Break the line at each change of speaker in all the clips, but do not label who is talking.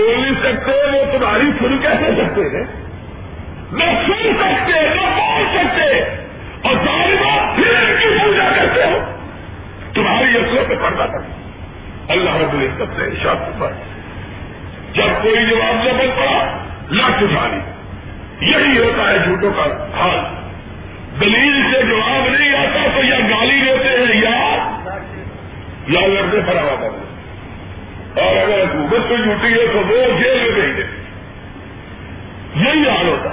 بول نہیں سکتے، وہ تمہاری سن کیسے سکتے ہیں؟ نہ سن سکتے، نہ بول سکتے۔ اور بات پھر ان کی پوجا کرتے ہو۔ تمہاری اصلوں پہ پڑتا تھا اللہ رب العزت سے شاپ پر جب کوئی جواب نہ بن پڑا لاکھ اٹھا یہی ہوتا ہے جھوٹوں کا حال۔ دلیل سے جواب نہیں آتا تو یا گالی دیتے ہیں یا یا لڑنے پر آوا کرتے اور اگر حکومت کو جھوٹی ہے تو وہ جیل میں بھیج دے۔ یہی حال ہوتا۔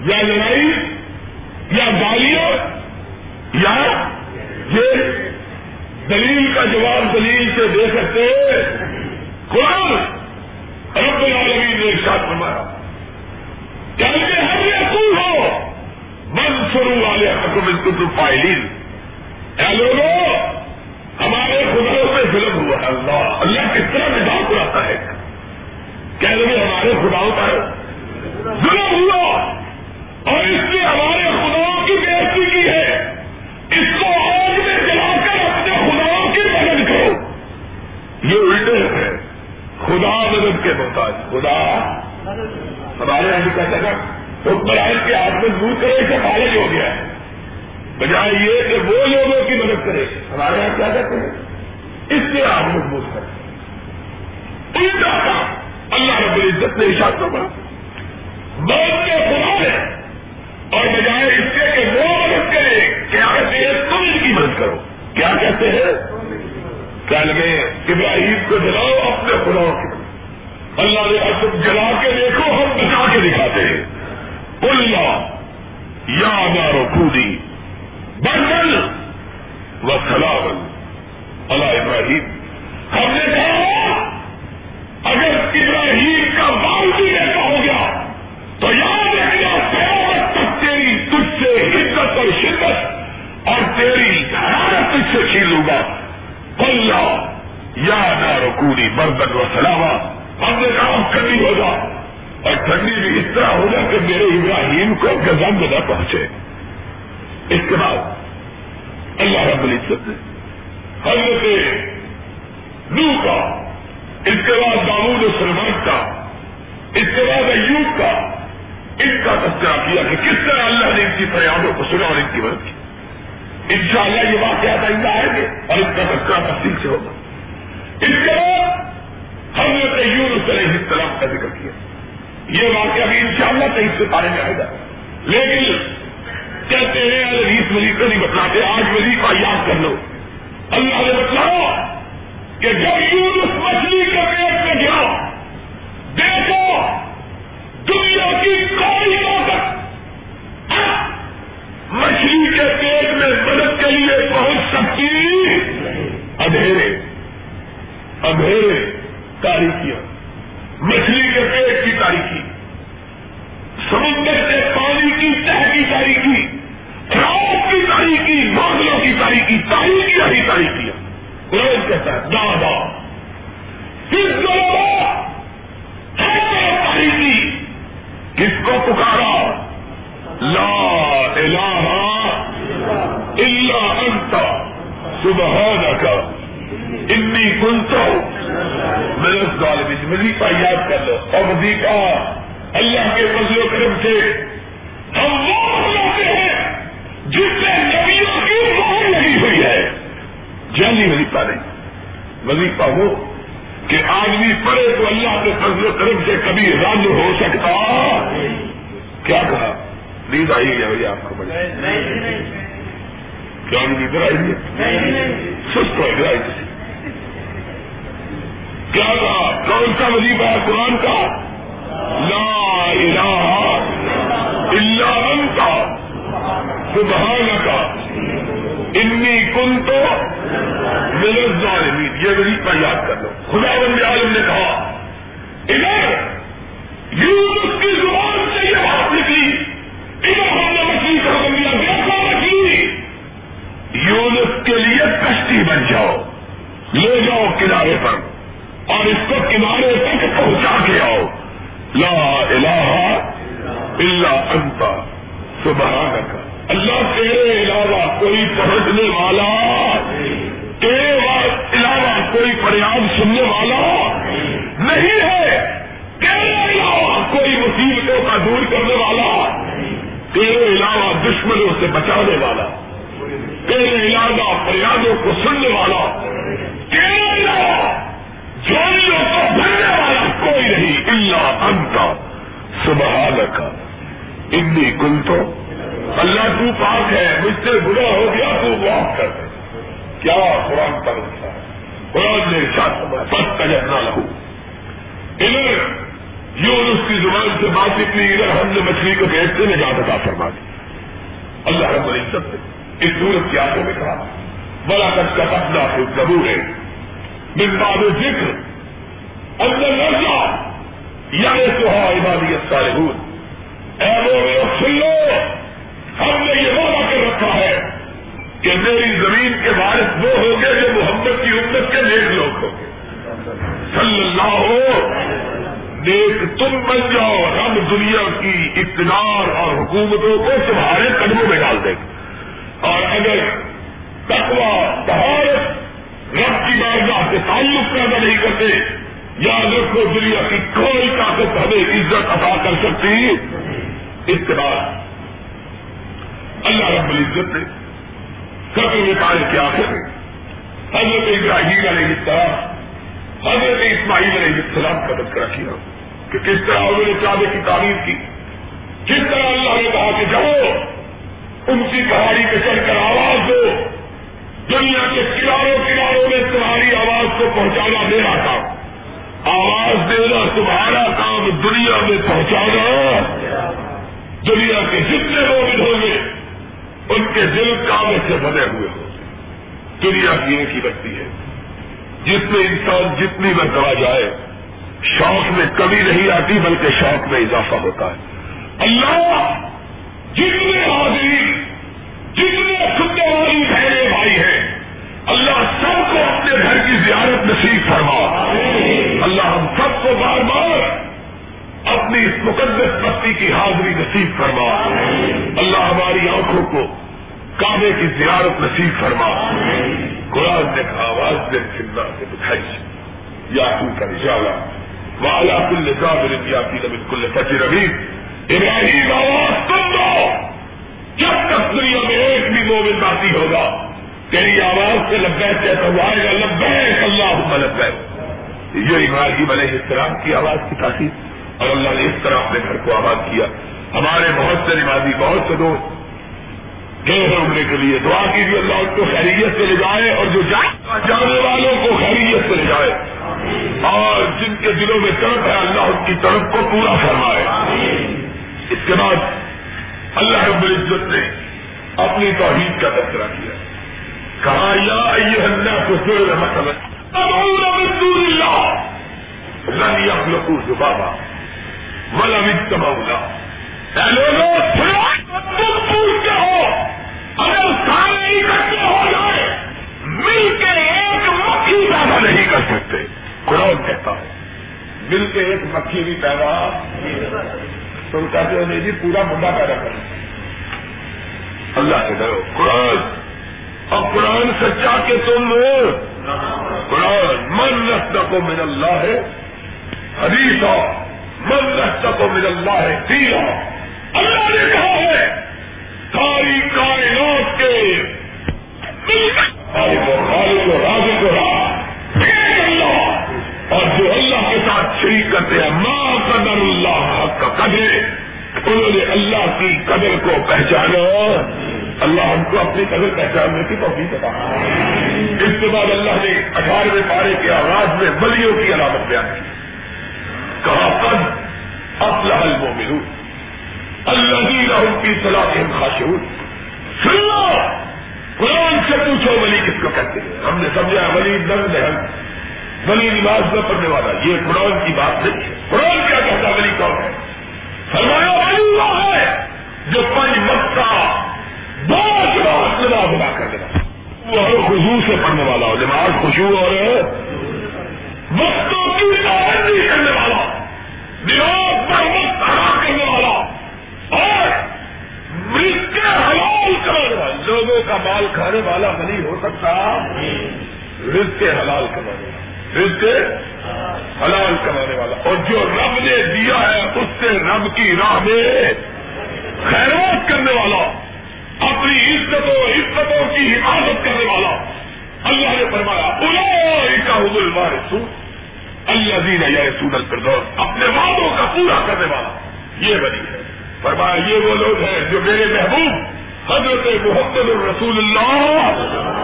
یا لڑائی، یا گالیاں، یا جیل دلیل کا جواب دلیل سے دے سکتے۔ قرآن رب العالمین نے ایک ساتھ فرمایا یعنی کہ ہر یقین ہو۔ بند شروع والے حکومت کو فائلین اے لوگوں ہمارے خداؤں پہ ظلم ہوا۔ ہے اللہ اللہ کس طرح مزاق اڑاتا ہے۔ کہہ رہے ہمارے خداؤں پر ظلم ہوا۔ اور اس نے ہمارے خداؤں کی بےزتی کی ہے۔ اس کو آگ میں جلا کر اپنے خداؤں کی مدد کرو۔ یہ الٹے ہے۔ خدا مدد کے محتاج۔ خدا ہمارے یہاں کہتے ہیں حکمران کے ہاتھ میں دور کرے سے فالج ہو گیا۔ ہے بجائے یہ کہ وہ لوگوں کی مدد کرے۔ ہمارے یہاں کیا کہتے ہیں؟ اس سے آپ مضبوط کریں الٹا کام اللہ رب العزت نے اشاعت کرنا بہت کے خدا ہے۔ اور بجائے اس کے کہ وہ مدد کرے کیا کہتے ہیں تم ان کی مدد کرو۔ کیا کہتے ہیں؟ کیا لگے، ابراہیم کو جلاؤ اپنے خداؤں کی۔ اللہ نے تم جلا کے دیکھو، ہم بچا کے دکھاتے ہیں۔ اللہ یا مارو خودی بندل و سلاول اللہ ابراہیم. ہم نے کہا، اگر ابراہیم کا بالٹی ایسا ہو گیا، تو یاد رکھنا قیامت تک تیری تجھ سے حدت اور شدت اور تیری حرارت تجھ سے چھین لوں گا. اللہ یا نہ رکوڑی بردن و سلاوا ہم نے کہا ٹھنڈی ہوگا اور ٹھنڈی بھی اس طرح ہوگا کہ میرے ابراہیم کو گزم نہ پہنچے. اس کے بعد اللہ رب العزت نے حضرت نو کا، اس کے بعد داود سلمان کا، اس کے بعد ایوب کا ان کا تذکرہ کیا کہ کس طرح اللہ نے ان کی فریادوں کو سنا اور ان کی مدد کی۔ ان شاء اللہ یہ واقعات آئندہ آئیں گے اور ان کا تذکرہ تفصیل سے ہوگا۔ اس کے بعد ہم نے یونس علیہ السلام کا ذکر کیا۔ یہ واقعہ بھی ان شاء اللہ کہیں سے پارے میں آئے گا۔ لیکن کہتے ہیں ارے بیس وظیفہ نہیں بتلاتے آج وظیفہ یاد کر لو۔ اللہ نے بتلاؤ کہ جب یوں اس مچھلی کے پیٹ میں گیا، دیکھو، دنیا کی کوئی طاقت ہاں، مچھلی کے پیٹ میں مدد کے لیے پہنچ سکتی۔ اندھیرے اندھیرے تاریخیاں مچھلی کے پیٹ کی تاریخی سمندر سے پانی کی تہ کی تاریخی رات کی تاریخی بادلوں کی تاریخی تاریخی ہی تاریخی روز کہتا ہے دادا کس کو تاریخی۔ کس کو پکارا؟ لا الہ الا انت۔ سبحانک۔ انی کنتو میرے ظالمین وظیفہ یاد کر لو۔ اور وظیفہ اللہ کے فضل و کرم سے ہم وہ لاتے ہیں جس میں نبیوں کی مہر لگی ہوئی ہے۔ جانی وظیفہ نہیں۔ وظیفہ ہو کہ آدمی پڑھے تو اللہ کے فضل و کرم سے کبھی رد ہو سکتا۔ کیا کہا؟ نیند آئی ہے بھائی آپ کو بڑھیا کیا نیند آئی ہے۔ سست ہو گیا کیا کہا؟ کون سا وظیفہ ہے قرآن کا؟ لا الہ الا انت سبحانک انی کنتو من الظالمین یہ وظیفہ یاد کر لو۔ خدا بند عالم نے کہا، ادھر یونس کی زبان سے یہ بات نکلی۔ ادھر ہم نے مچھلی کا حکم دیا دیکھو مچھلی یونس کے لیے کشتی بن جاؤ، لے جاؤ کنارے پر اور اس کو کنارے تک پہنچا کے آؤ۔ لا الہ الا انت۔ سبحان اللہ اللہ تیرے علاوہ کوئی پہنچنے والا، تیرے علاوہ کوئی فریاد سننے والا نہیں ہے۔ تیرے علاوہ کوئی مصیبتوں کا دور کرنے والا، تیرے علاوہ دشمنوں سے بچانے والا، تیرے علاوہ فریادوں کو سننے والا، تیرے علاوہ جوڑیوں کو بھرنے والا کوئی نہیں۔ اللہ ان کا سبحان کا انی کل تو اللہ تو پاک ہے، مجھ سے برا ہو گیا، تو معاف کر دے۔ کیا قرآن پر ہے؟ قرآن نے ساتھ پت کا نہ لہو۔ ادھر یوں اس کی زبان سے بات نکلی، ادھر ہم نے مچھلی کو بیچتے میں جا بتا فرما دی۔ اللہ رب العزت نے اس سورت کی آنکھوں میں کہا بڑا کچھ کا پتلا کو ضرور ہے من بعد ذکر اندر لڑکا یا سہا عبادیت صالحون اے وہ سن لو ہم نے یہ وعدہ کر رکھا ہے کہ میری زمین کے وارث وہ ہوں گے جو محمد کی امت کے نیک لوگ ہوں گے۔ صلی اللہ ہو، نیک تم بن جاؤ ہم دنیا کی اقتدار اور حکومتوں کو تمہارے قدموں میں ڈال دیں گے اور اگر تقوا بہت رب کی بارگاہ سے تعلق پیدا نہیں کرتے یا یاد رکھو دنیا کی کوئی طاقت ہمیں عزت ادا کر سکتی اقتدار اللہ رب العزت نے قتل میں پائے کے آخر میں حضرت ابراہیم علیہ السلام، حضرت اسماعیل علیہ السلام کا تذکرہ کیا کہ کس طرح انہوں نے چادے کی تعمیر کی کس طرح اللہ نے کہا کہ جاؤ، ان کی پہاڑی پہ چڑھ کر آواز دو، دنیا کے کناروں کناروں میں تمہاری آواز کو پہنچانا میرا کام۔ آواز دینا تمہارا کام، دنیا میں پہنچانا۔ دنیا کے جتنے لوگ ہوں گے، ان کے دل کام سے بنے ہوئے ہو دنیا کی ایک ہی بستی ہے۔ جس میں انسان جتنی مرتبہ جائے، شوق میں کمی نہیں آتی، بلکہ شوق میں اضافہ ہوتا ہے۔ اللہ جتنے حاضری، جتنے خطے والی بہنیں بھائی ہیں، اللہ سب کو اپنے گھر کی زیارت نصیب فرما۔ اللہ ہم سب کو بار بار اپنی اس مقدس بستی کی حاضری نصیب فرما۔ اللہ ہماری آنکھوں کو کعبے کی زیارت نصیب فرما۔ قرآن نے کہا، آواز دن چندہ سے بٹھائی یا تو کا رجالا والا کل قابل یا کی نبی کل فجر ابھی ابراہیم، آواز سن دو۔ جب تک دنیا میں ایک بھی مومن باقی ہوگا، تیری آواز سے لبیک کہتا ہوا آئے گا۔ لبیک اللہ لبیک۔ یہ ابراہیم علیہ السلام کی آواز کی تاثیر۔ اور اللہ نے اس طرح اپنے گھر کو آباد کیا۔ ہمارے بہت سے نمازی بہت سے دوست گئے ہیں عمرے کے لیے، دعا کیجیے اللہ ان کو خیریت سے لے جائے اور جو جانے والوں کو خیریت سے لے جائے۔ اور جن کے دلوں میں طرف ہے، اللہ ان کی طرف کو پورا فرمائے۔ اس کے بعد اللہ رب العزت نے اپنی توحید کا تذکرہ کیا۔ کہا، یا اللہ کو سر مطلب اللہ بابا ملا مت مولا لوگوں تم پوچھتے ہو۔ اگر سارے اکٹھے ہو جائے۔ مل کے ایک مکھی پیدا نہیں کر سکتے۔ قرآن کہتا ہے، مل کے ایک مکھی بھی پیدا تم کہتے ہو نہیں جی پورا منڈا پیدا کر۔ اللہ سے ڈرو۔ قرآن۔ اور قرآن سچا کے تم قرآن، من رستہ کو من اللہ ہے۔ حدیث من رستہ کو من اللہ ہے تیرا اللہ نے کہا ہے، ساری کائنات کے راجے کو اللہ۔ اور جو اللہ کے ساتھ شریک کرتے ہیں ماں قدر اللہ حق کا قدر انہوں نے اللہ کی قدر کو پہچانا۔ اللہ ہم کو اپنی قدر پہچاننے کی توفیق عطا اس کے بعد اللہ نے اٹھارہویں پارے کے آغاز میں بلیوں کی علامت بیان کی۔ کہا قد افلح المومنون اللہ کی صلاح خاشعون۔ سنو قرآن سے پوچھو ولی کس کو کہتے ہیں؟ ہم نے سمجھا ولی نند ہے ولی نماز نہ پڑھنے والا۔ یہ قرآن کی بات نہیں ہے۔ قرآن کیا کہتا ولی کون ہے؟ فرمایا، ولی ہے۔ جو پنج مکہ، بہت بہت نماز ادا کر دینا وہ خوشبو سے پڑھنے والا ہو نماز خوشبو اور وقتوں کی پابندی رزق حلال کمانے والا رزق حلال کمانے والا۔ اور جو رب نے دیا ہے، اس سے رب کی راہ میں خیرات کرنے والا، اپنی عزتوں عزتوں کی حفاظت کرنے والا۔ اللہ نے فرمایا کا حضل مارسو اللہ دین یا رسول الفردوس، اپنے وعدوں کا پورا کرنے والا۔ یہ بنی ہے۔ فرمایا، یہ وہ لوگ ہیں جو میرے محبوب، حضرت محمد الرسول اللہ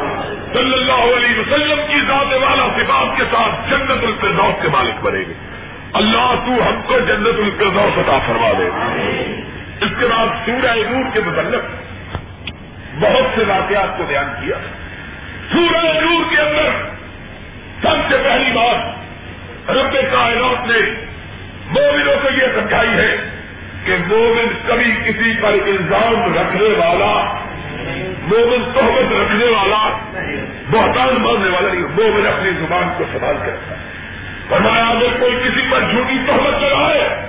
صلی اللہ علیہ وسلم کی ذات والا صفات کے ساتھ جنت الفردوس کے مالک بنے گے۔ اللہ تو ہم کو جنت الفردوس عطا فرما دے۔ اس کے بعد سورہ نور کے متعلق بہت سے واقعات کو بیان کیا۔ سورہ نور کے اندر سب سے پہلی بات رب کائنات نے مومنوں کو یہ سمجھائی ہے کہ مومن کبھی کسی پر الزام رکھنے والا مومن تحمت رکھنے والا بہتان ماننے والا نہیں مومن اپنی زبان کو سنبھال کر رکھتا ہے۔ فرمایا اگر کوئی کسی پر جھوٹی تحمت چلائے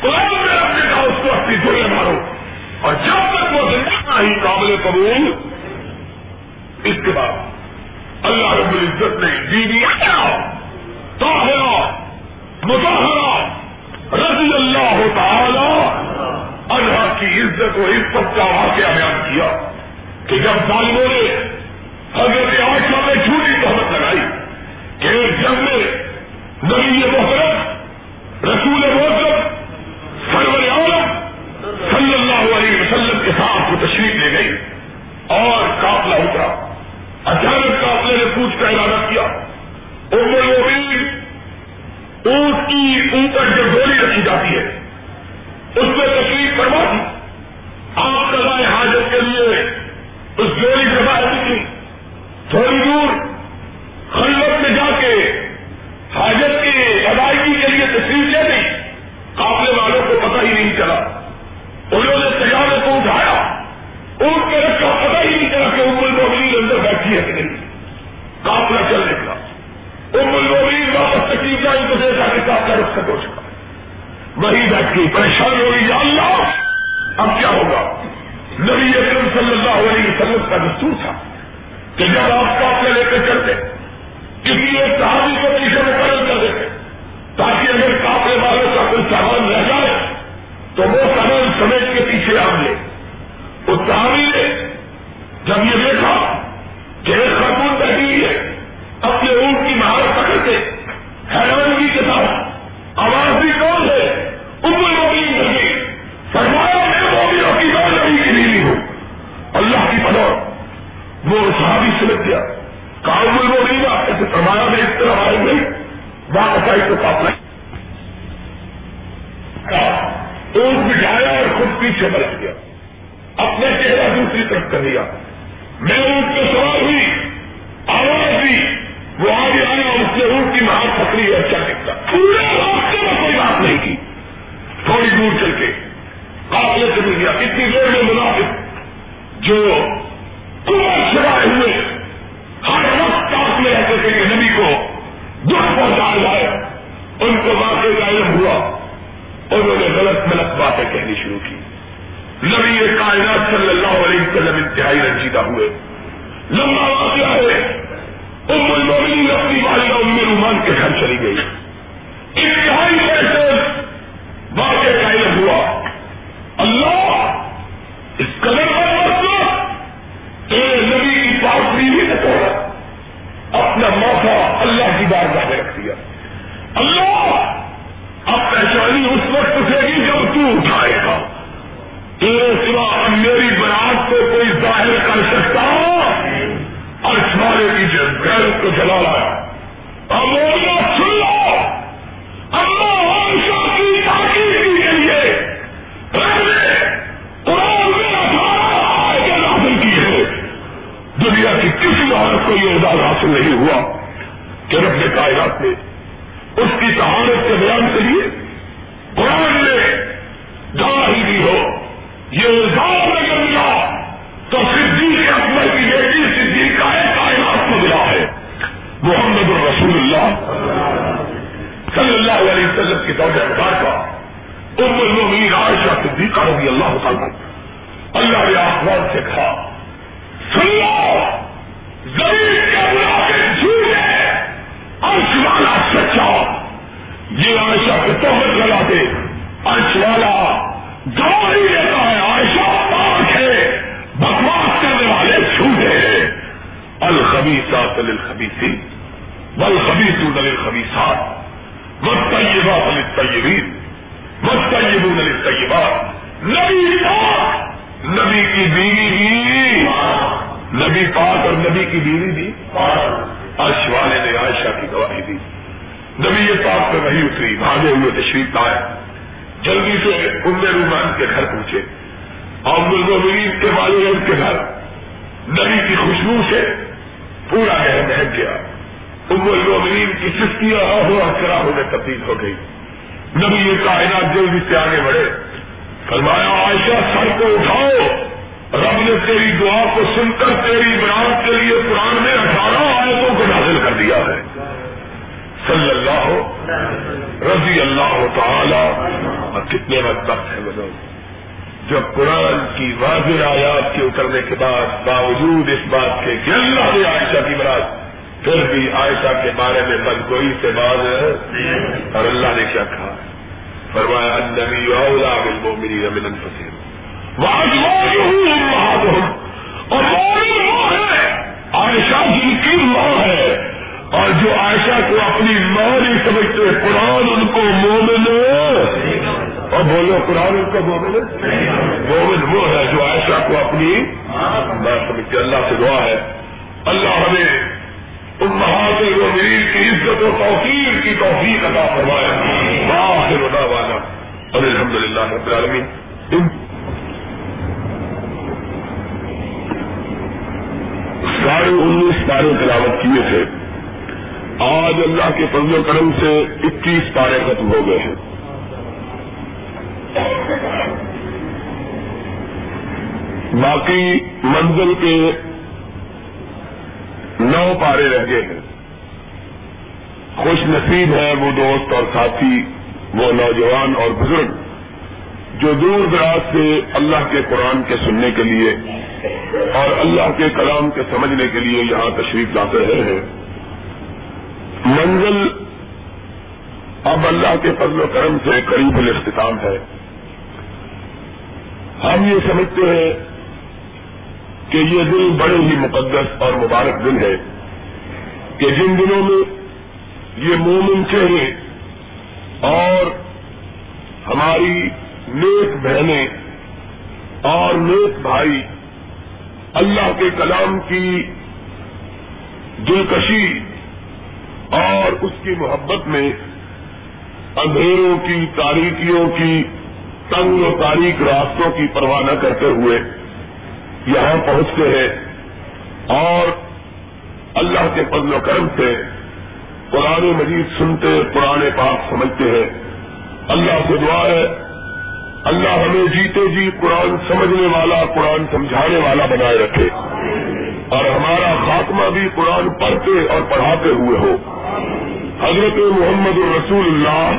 قرآن میں اپنے کہا اس کو اپنی دورے مارو۔ اور جب تک وہ زندہ ہی قابل قبول اس کے بعد اللہ رب العزت نے بیوی طاہرہ مظاہرہ رضی اللہ تعالی اللہ کی عزت و عزت کا واقعہ بیان کیا۔ کہ جب ظالموں نے حضرت آشا میں جھوٹی تحمت لگائی کہ ایک جنگ میں نبی محرم رسول محرم سرور عالم صلی اللہ علیہ وسلم کے ساتھ وہ تشریف لے گئی اور قافلہ اترا۔ اچانک قافلے نے پوچھ کا ارادہ کیا، ام المومنین اونٹ کی اوپر جو گولی رکھی جاتی ہے، اس میں تشریف کروا دی۔ آپ سزائے حاجت کے لیے اس گولی سے باہر نکلی تھوڑی دور خلوت میں جا کے حاجت کی ادائیگی کے لیے تشریف لے گئی۔ قافلے والوں کو پتہ ہی نہیں چلا۔ انہوں نے سیارے کو اٹھایا۔ اونٹ کے رکھا، پتہ ہی نہیں چلا کہ ام المومنین اندر بیٹھی ہے کہ نہیں۔ قافلہ چل نکلا۔ ام المومنین واپس تکلیف جائیں تو دیکھا کہ قافلہ رخ سے ہو چکا۔ وہی بیٹھ گئی، پریشان ہو گئی۔ اللہ علیہ وسلم کا دستور تھا کہ جب آپ قافلے لے کر چلتے، کسی ایک صحابی کو پیچھے مقرر کر دیتے، تاکہ اگر کافی والوں کا کوئی سامان رہ جائے، تو وہ سامان سمیٹ کے پیچھے آ لے۔ اس صحابی نے جب یہ دیکھا کہ ایک خاتون بیٹھی ہوئی ہے اپنے اونٹ کی مہارت پکڑ کے حیرانگی کے ساتھ آواز بھی کون ہے عمر موبین کر کے فرمایا میں موبینوں کی بات نبی کی بیوی ہوں اللہ کی پناہ وہ صحابی سمجھ گیا کام میں وہ نہیں بات ایسے فرمایا میں اس طرح آئے گئی واپس آئی تو کافلا اونٹ بٹھایا اور خود پیچھے بلٹ دیا اپنا چہرہ دوسری طرف کر دیا۔ مومنین اپنی والدہ ام رومان کے گھر چلی گئی۔ انتہائی پیسے گھر کو آسمان کی بیوی بھی عرش والے نے عائشہ کی گواہی دی۔ نبی یہ پاک پہ وہی اتری، بھاگے ہوئے تشریف لائے۔ جلدی سے ام رومان کے گھر پہنچے۔ اور المرین کے والدین کے گھر۔ نبی کی خوشبو سے پورا گھر بہت گیا۔ ام المرین کی چستیاں ہوا کرا ہونے تبدیل ہو گئی۔ نبی یہ کائنات جلدی سے آگے بڑھے۔ فرمایا، عائشہ، سر کو اٹھاؤ۔ رب نے تیری دعا کو سن کر تیری برات کے لیے قرآن میں اٹھارہ آیتوں کو نازل کر دیا ہے۔ صلی اللہ رضی اللہ تعالی اور کتنے وقت تک ہے بدل جب قرآن کی واضح آیات کے اترنے کے بعد باوجود اس بات کے کہ اللہ نے عائشہ کی برات پھر بھی عائشہ کے بارے میں بدگوئی سے بعد اور اللہ نے کیا کہا؟ فرمایا، النبی اولا بالمؤمنین من انفسهم واجوالهم اور وہ ہے عائشہ جن کی ماں ہے۔ اور جو عائشہ کو اپنی ماں نہیں سمجھتے، قرآن ان کو مومن اور بولو، قرآن ان کو مومن مومن وہ ہے جو عائشہ کو اپنی ماں سمجھتے۔ اللہ سے دعا ہے۔ اللہ ہمیں ان مہاد المین کی عزت و توفیر کی توفیق عطا فرمایا باہر ادا والا اور الحمد للہ رب العالمین۔ ساڑھے انیس پارے تلاوت کیے تھے۔ آج اللہ کے فضل و کرم سے اکیس پارے ختم ہو گئے ہیں۔ باقی منزل کے نو پارے رہ گئے ہیں۔ خوش نصیب ہے وہ دوست اور ساتھی، وہ نوجوان اور بزرگ جو دور دراز سے اللہ کے قرآن کے سننے کے لیے اور اللہ کے کلام کے سمجھنے کے لیے یہاں تشریف لاتے رہے ہیں۔ منزل اب اللہ کے فضل و کرم سے قریب الاختتام ہے۔ ہم یہ سمجھتے ہیں کہ یہ دن بڑے ہی مقدس اور مبارک دن ہے کہ جن دنوں میں یہ مومن چہرے اور ہماری نیک بہنیں اور نیک بھائی اللہ کے کلام کی دلکشی اور اس کی محبت میں اندھیروں کی تاریخیوں کی، تنگ و تاریخ راستوں کی پرواہ نہ کرتے ہوئے یہاں پہنچتے ہیں اور اللہ کے فضل و کرم سے قرآن مجید سنتے، قرآن پاک سمجھتے ہیں۔ اللہ سے دعا ہے اللہ ہمیں جیتے جی قرآن سمجھنے والا، قرآن سمجھانے والا بنائے رکھے۔ اور ہمارا خاتمہ بھی قرآن پڑھتے اور پڑھاتے ہوئے ہو۔ حضرت محمد الرسول اللہ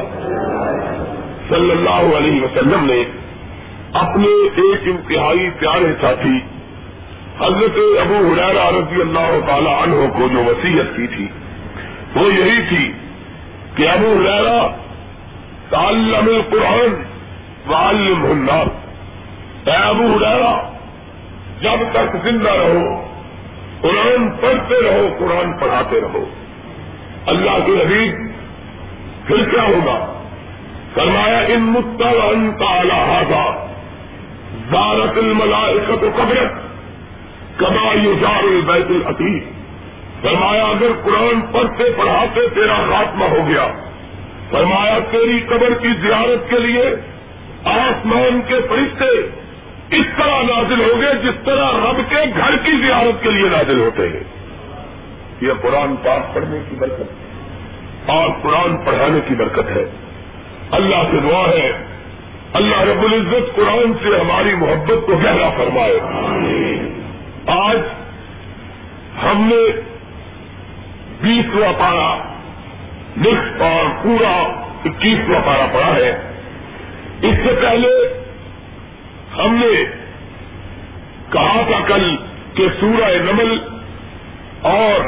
صلی اللہ علیہ وسلم نے اپنے ایک انتہائی پیارے ساتھی، حضرت ابو حریرا رضی اللہ تعالی عنہ کو جو وسیعت کی تھی، وہ یہی تھی کہ ابو حریرا تعلم القرآن وعلم الناس۔ اے ابو حریرا جب تک زندہ رہو، قرآن پڑھتے رہو، قرآن پڑھاتے رہو۔ اللہ کے حبیب پھر کیا ہوگا؟ فرمایا، ان مستل کا زارت الملائکت قبرت کما یزار البیت العتیق۔ فرمایا، اگر قرآن پڑھتے پڑھاتے تیرا خاتمہ ہو گیا، فرمایا، تیری قبر کی زیارت کے لیے آسمان کے فرشتے اس طرح نازل ہو گئے جس طرح رب کے گھر کی زیارت کے لیے نازل ہوتے ہیں۔ یہ قرآن پاک پڑھنے کی برکت اور قرآن پڑھانے کی برکت ہے۔ اللہ سے دعا ہے۔ اللہ رب العزت قرآن سے ہماری محبت کو گہرا فرمائے۔ آج ہم نے بیسواں پارا، نصف اور پورا اکیسواں پارا پڑا ہے۔ اس سے پہلے ہم نے کہا تھا کل کہ سورہ نمل اور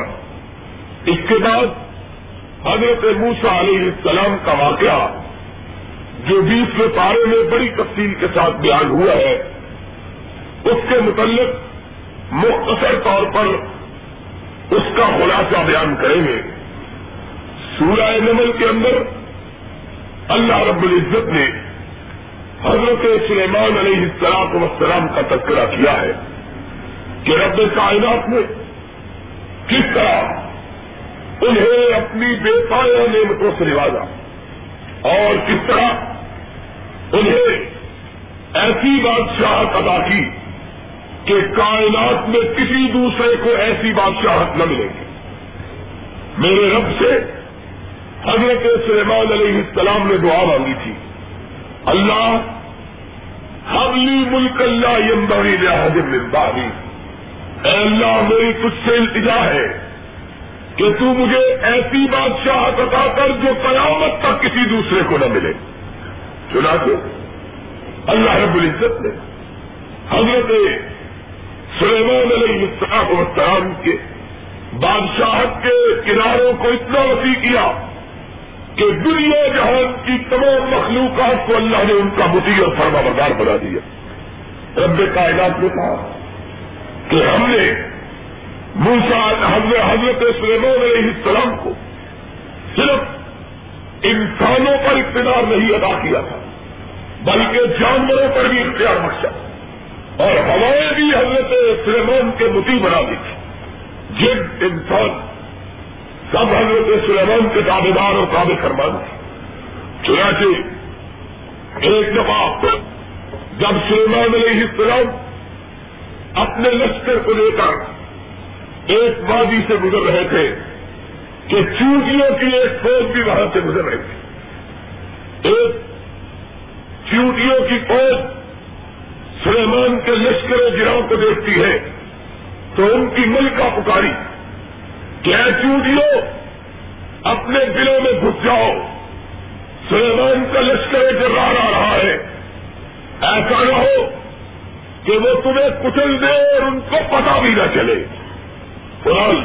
اس کے بعد حضرت موسا علیہ السلام کا واقعہ جو بیسویں پارے میں بڑی تفصیل کے ساتھ بیان ہوا ہے، اس کے متعلق مختصر طور پر اس کا خلاصہ بیان کریں گے۔ سورہ نمل کے اندر اللہ رب العزت نے حضرت سلیمان علیہ السلام وسلام کا تذکرہ کیا ہے کہ رب کائنات نے کس طرح انہیں اپنی بے پایا نعمتوں سے نوازا اور کس طرح انہیں ایسی بادشاہت ادا کی کہ کائنات میں کسی دوسرے کو ایسی بادشاہت نہ ملے گی۔ میرے رب سے حضرت سلیمان علیہ السلام نے دعا مانگی تھی۔ اللہ حملی ملک اللہ یمبری حضر باری اے اللہ، میری کچھ سے التجا ہے کہ تو مجھے ایسی بادشاہ عطا کر جو قیامت تک کسی دوسرے کو نہ ملے۔ چنا کے اللہ رب العزت نے حضرت سلیمان علیہ السلام السلام کے بادشاہت کے کناروں کو اتنا وسیع کیا۔ کہ دنیا جہان کی تمام مخلوقات کو اللہ نے ان کا متی اور فرما بردار بنا دیا۔ رب کائنات نے کہا کہ ہم نے موسا حضرت حضرت سلیمان علیہ السلام کو صرف انسانوں پر اقتدار نہیں ادا کیا تھا، بلکہ جانوروں پر بھی اختیار بخشا۔ اور ہوائیں بھی حضرت سلیمان کے متی بنا دی تھی۔ جن انسان سب حضرت سلیمان کے دعوے دار اور کابے فرمان تھے چنانچہ ایک دفعہ جب سلیمان علیہ السلام اپنے لشکر کو لے کر ایک وادی سے گزر رہے تھے کہ چوٹیوں کی ایک فوج بھی وہاں سے گزر رہی تھی۔ ایک چوٹیوں کی فوج سلیمان کے لشکر گراؤں کو دیکھتی ہے تو ان کی ملکہ پکاری کیا چوٹیوں اپنے دلوں میں گھس جاؤ۔ سلیمان کا لشکر گرا رہا ہے۔ ایسا نہ ہو کہ وہ تمہیں کچل دے اور ان کو پتا بھی نہ چلے۔ قرآن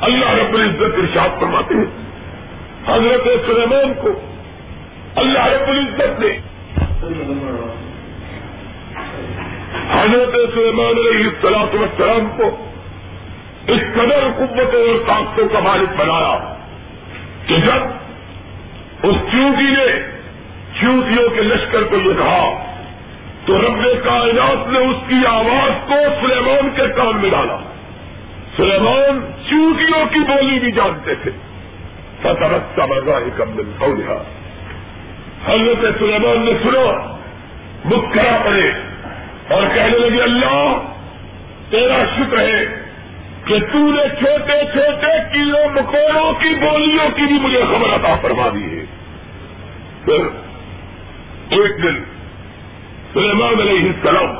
اللہ رب العزت ارشاد فرماتے ہیں۔ حضرت سلیمان کو اللہ رب العزت نے حضرت سلیمان علیہ السلام والسلام کو اس قدر قوتوں اور طاقتوں کا مالک بنایا کہ جب اس چونٹی نے چونٹیوں کے لشکر کو یہ کہا، تو رب کائنات نے اس کی آواز کو سلیمان کے کان میں ڈالا۔ سلیمان چوٹیوں کی بولی بھی جانتے تھے۔ فترت کا مزہ ہی کم دن ہو گیا حضرت سلیمان نے سنا مکھرا پڑے اور کہنے لگے، اللہ، تیرا شکر ہے کہ تو نے چھوٹے چھوٹے کیلو مکوڑوں کی بولیوں کی بھی مجھے خبر عطا فرما دی ہے پھر ایک دن سلیمان علیہ السلام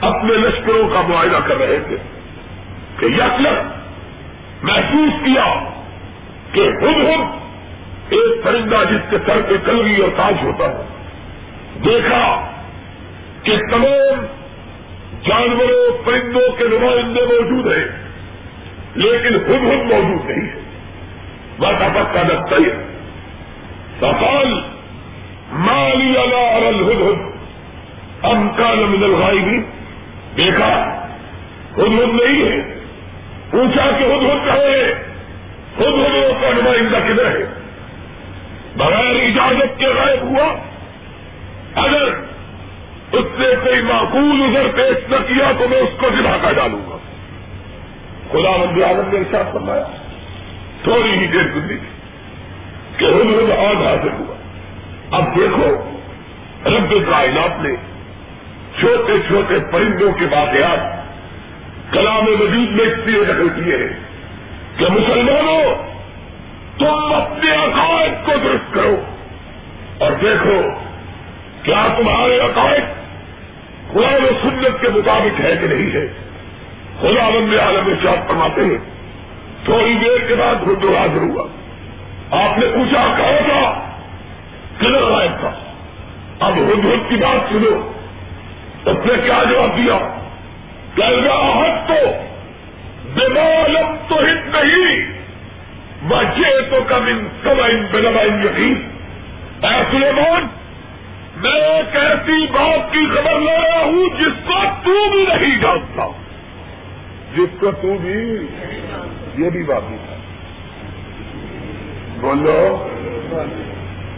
اپنے لشکروں کا معائنہ کر رہے تھے کہ یک محسوس کیا کہ خود خود ایک پرندہ جس کے سر پہ کلوی اور تاج ہوتا ہے، دیکھا کہ تمام جانوروں، پرندوں کے نمائندے موجود ہیں، لیکن خود خود موجود نہیں ہے بس کا نقطۂ سفال مالی اللہ الہد ہم کا من الغائبی دیکھا خود خود نہیں ہے۔ پوچھا کہ خود خود کہے خود خود کا نمائندہ کدھر ہے؟ بغیر اجازت کے غائب ہوا۔ اگر اس سے کوئی معقول ادھر پیش نہ کیا تو میں اس کو دلا کر ڈالوں گا۔ خدا مند عالم نے ساتھ فرمایا، تھوڑی ہی دیر گزری تھی کہ خود آج حاصل ہوا۔ اب دیکھو، رب کائنات نے چھوٹے چھوٹے پرندوں کے واقعات کلام مزید میں اس لیے نقل کیے ہیں کہ مسلمانوں، تم اپنے عقائد کو درست کرو اور دیکھو، کیا تمہارے عقائد قرآن و سنت کے مطابق ہے کہ نہیں ہے؟ خدا بند عالم شاپ فرماتے ہیں۔ تھوڑی دیر کے بعد خود حاضر ہوا۔ آپ نے پوچھا کہا تھا؟ کدھر غائب تھا۔ اب ہد کی بات سنو۔ اس نے کیا جواب دیا؟ کہ راحت تو بمالم تو ہت نہیں۔ بچے تو کم ان سب یقین۔ اے سلیمان میں ایک ایسی بات کی خبر لے رہا ہوں جس کو تو بھی نہیں جانتا۔ جس کو تو بھی یہ بھی باقی تھا۔ بولو۔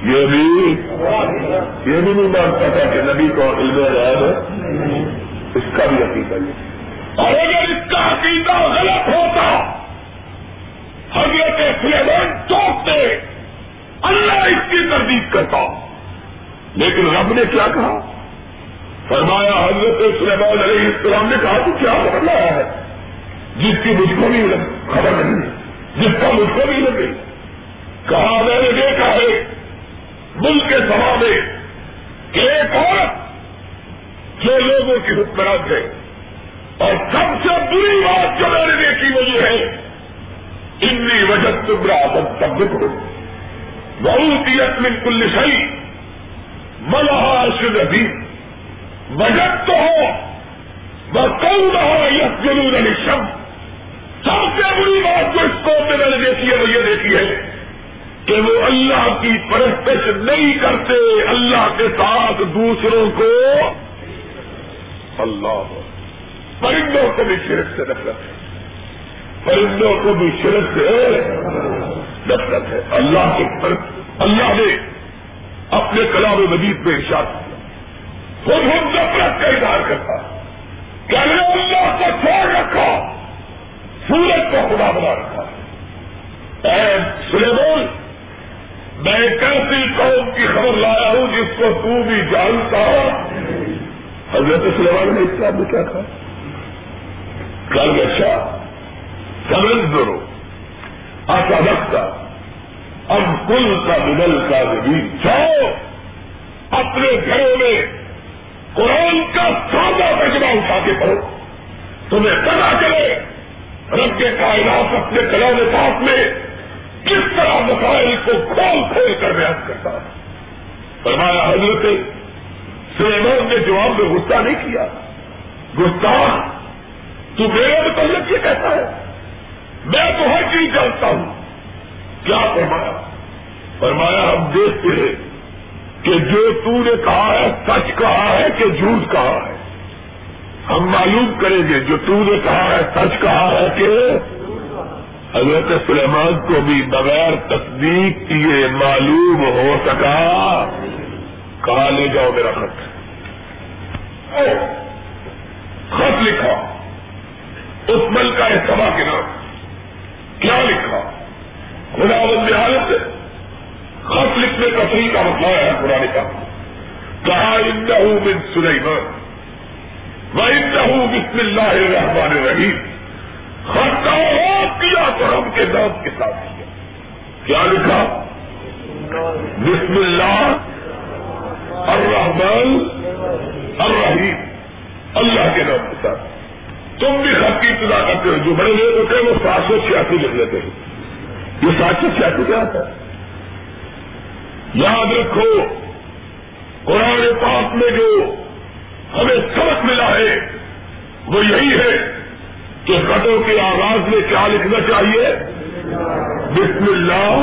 یہ بھی یہ بھی نہیں مانتا تھا کہ نبی کو علم غیب ہے۔ اس کا بھی عقیدہ نہیں۔ اور اگر اس کا عقیدہ غلط ہوتا، حضرت سلیمان چوکتے، اللہ اس کی تردید کرتا۔ لیکن رب نے کیا کہا؟ فرمایا، حضرت سلیمان علیہ السلام نے کہا تو کیا خبر لایا ہے؟ جس کی مجھ کو بھی خبر نہیں جس کا مجھ کو بھی لگے کہا، میں نے دیکھا ہے، ملک کے سما میں ایک عورت جو لوگوں کی حکمران ہے۔ اور سب سے بری بات جو میں نے دیکھی وہ یہ ہے، انی وجہ تمرا سب کو بہت ہی اپنی کل سی ملحا شدی بجٹ تو ہو. وہ کون رہا یہ ضرور علی شب سب سے بری بات جو اس کو میں نے دیکھی ہے وہ یہ دیکھی ہے کہ وہ اللہ کی پرستش نہیں کرتے، اللہ کے ساتھ دوسروں کو اللہ پرندوں کو بھی شرک سے نفرت ہے. پرندوں کو بھی شرک سے نفرت ہے. اللہ کے پر اللہ نے اپنے کلام مجید میں ارشاد خود ہم نفرت کا اظہار کرتا کہ اللہ کو چھوڑ رکھا، سورج کو خدا بنا رکھا۔ اے سلیمان، میں کیسی قوم کی خبر لایا ہوں جس کو تو بھی جانتا۔ حضرت سلیمان نے اس کا میں کیا تھا کل اچھا سمجھ دو آسا رکھتا اب کل کا بدل کا زمین جاؤ اپنے گھروں میں قرآن کا سادہ تجربہ اٹھا کے پڑھو۔ تمہیں پتا چلے رب کے کائنات اپنے کلام پاک میں کس طرح مسائل کو کھول کھول کر بیان کرتا ہے۔ فرمایا، حضرت سلیمان نے جواب میں غصہ نہیں کیا۔ غصہ تو میرے متعلق یہ کہتا ہے، میں تو ہر چیز جانتا ہوں؟ کیا فرمایا؟ فرمایا، ہم دیکھتے ہیں کہ جو تو نے کہا ہے، سچ کہا ہے کہ جھوٹ کہا ہے۔ ہم معلوم کریں گے، جو تو نے کہا ہے، سچ کہا ہے کہ حضرت سلیمان کو بھی بغیر تصدیق کیے معلوم ہو سکا۔ کہا، لے جاؤ میرا خط۔ خط لکھا۔ اس مل کا اجتماع کے نام۔ کیا لکھا؟ خدا بند حالت خط لکھنے کا صحیح کا مسئلہ ہے پرانے کا۔ کہا اندہ من سلیمان۔ وہ اندہ بسم اللہ الرحمن الرحیم۔ خط کا آغاز کیا تو ہم کے نام کے ساتھ کیا۔ کیا لکھا؟ بسم اللہ الرحمن الرحیم۔ اللہ کے نام کے ساتھ۔ تم بھی خط کی ابتدا کرتے ہو۔ جو بڑے لوگ ہوتے ہیں وہ سات سو چھیاسی لکھ لیتے ہیں۔ یہ سات کیا ہے یاد رکھو قرآن پاک میں جو ہمیں سبق ملا ہے، وہ یہی ہے کہ خطوں کے آغاز میں کیا لکھنا چاہیے؟ بسم اللہ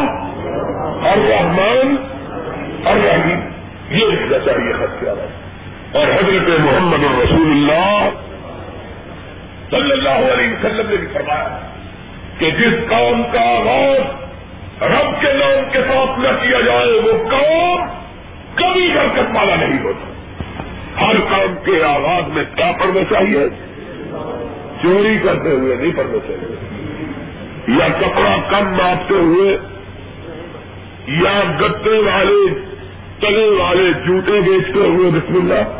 الرحمن الرحیم۔ یہ لکھنا چاہیے خط کے آغاز اور حضرت محمد الرسول اللہ صلی اللہ علیہ وسلم نے بھی فرمایا۔ کہ جس کام کا آغاز رب کے نام کے ساتھ نہ کیا جائے، وہ کام کبھی برکت والا نہیں ہوتا۔ ہر کام کے آغاز میں کیا پڑھنا چاہیے؟ چوری کرتے ہوئے نہیں پڑھنا چاہیے۔ یا کپڑا کم ناپتے ہوئے، یا گتے والے، تلے والے جوتے بیچتے ہوئے بسم اللہ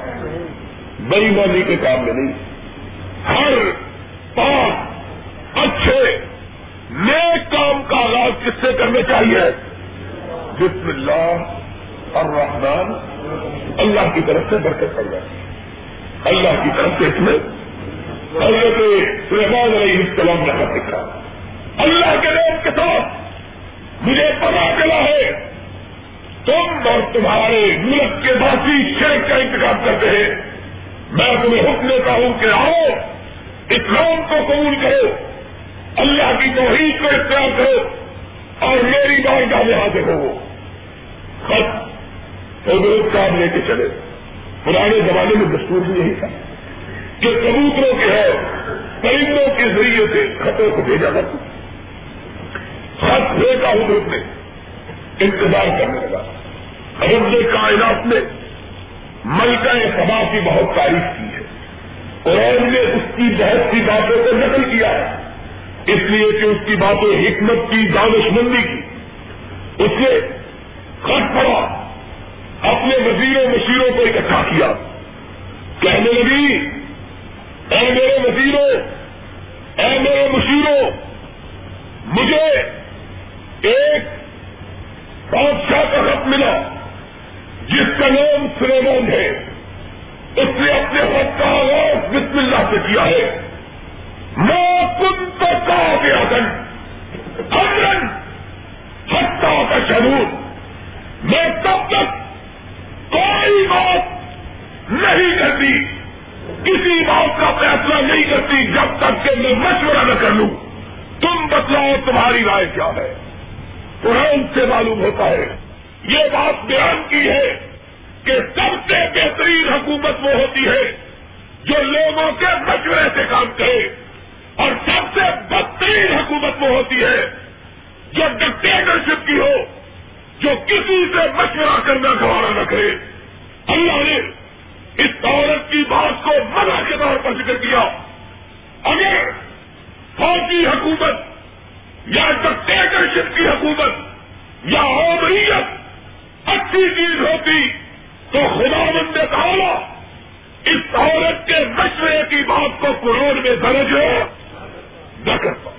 بئی مانی کے کام میں نہیں۔ ہر پاک، اچھے نیک کام کا آغاز کس سے کرنا چاہیے؟ بسم اللہ الرحمن اللہ کی طرف سے برکت پڑ جائے اللہ کی طرف سے اس میں حضرت سلیمان علیہ السلام نے خط اللہ کے نام کے ساتھ مجھے پتا چلا ہے، تم اور تمہارے ملک کے باقی شرک کا انتخاب کرتے ہیں۔ میں تمہیں حکم دیتا ہوں کہ آؤ، اسلام کو قبول کرو۔ اللہ کی توحید کو اختیار کرو اور میری بار کا لحاظ ہو خط حضرت کام لے کے چلے۔ پرانے زمانے میں دستور بھی یہی تھا کہ کبوتروں کے ہے، پرندوں کے ذریعے سے خطوں کو بھیجا کرتا۔ خط بھیجا حضرت نے انتظار کرنے لگا۔ رب کائنات نے ملکہ سبا کی بہت تعریف کی ہے۔ قرآن نے اس کی بہت سی باتوں کو نقل کیا ہے۔ اس لیے کہ اس کی باتیں حکمت کی، دانش مندی کی۔ اس نے خط پڑا اپنے وزیروں، مشیروں کو اکٹھا کیا۔ کہنے لگی، اے میرے وزیروں، اے میرے مشیروں، مجھے ایک بادشاہ کا خط ملا، جس کا نام سلیمان ہے۔ اس نے اپنے خط کا آغاز بسم اللہ سے کیا ہے۔ میں کن تو کہا گیا امرن ہتھا کا شرور میں تب تک کوئی بات نہیں کرتی. کسی بات کا فیصلہ نہیں کرتی جب تک کہ میں مشورہ نہ کر لوں. تم بتلاؤ تمہاری رائے کیا ہے؟ قرآن سے معلوم ہوتا ہے، یہ بات بیان کی ہے کہ سب سے بہترین حکومت وہ ہوتی ہے جو لوگوں کے مشورے سے کام کرے. اور سب سے بدترین حکومت وہ ہوتی ہے جو ڈکٹیٹرشپ کی ہو، جو کسی سے مشورہ کرنا گوارا نہ کرے۔ اللہ نے اس عورت کی بات کو منع کے طور پر ذکر کیا۔ اگر فوجی حکومت یا ڈکٹیٹرشپ کی حکومت یا عمریت اچھی چیز ہوتی، تو خدا بند تعالیٰ اس عورت کے مشورے کی بات کو قرآن میں درج ہو نہ کرتا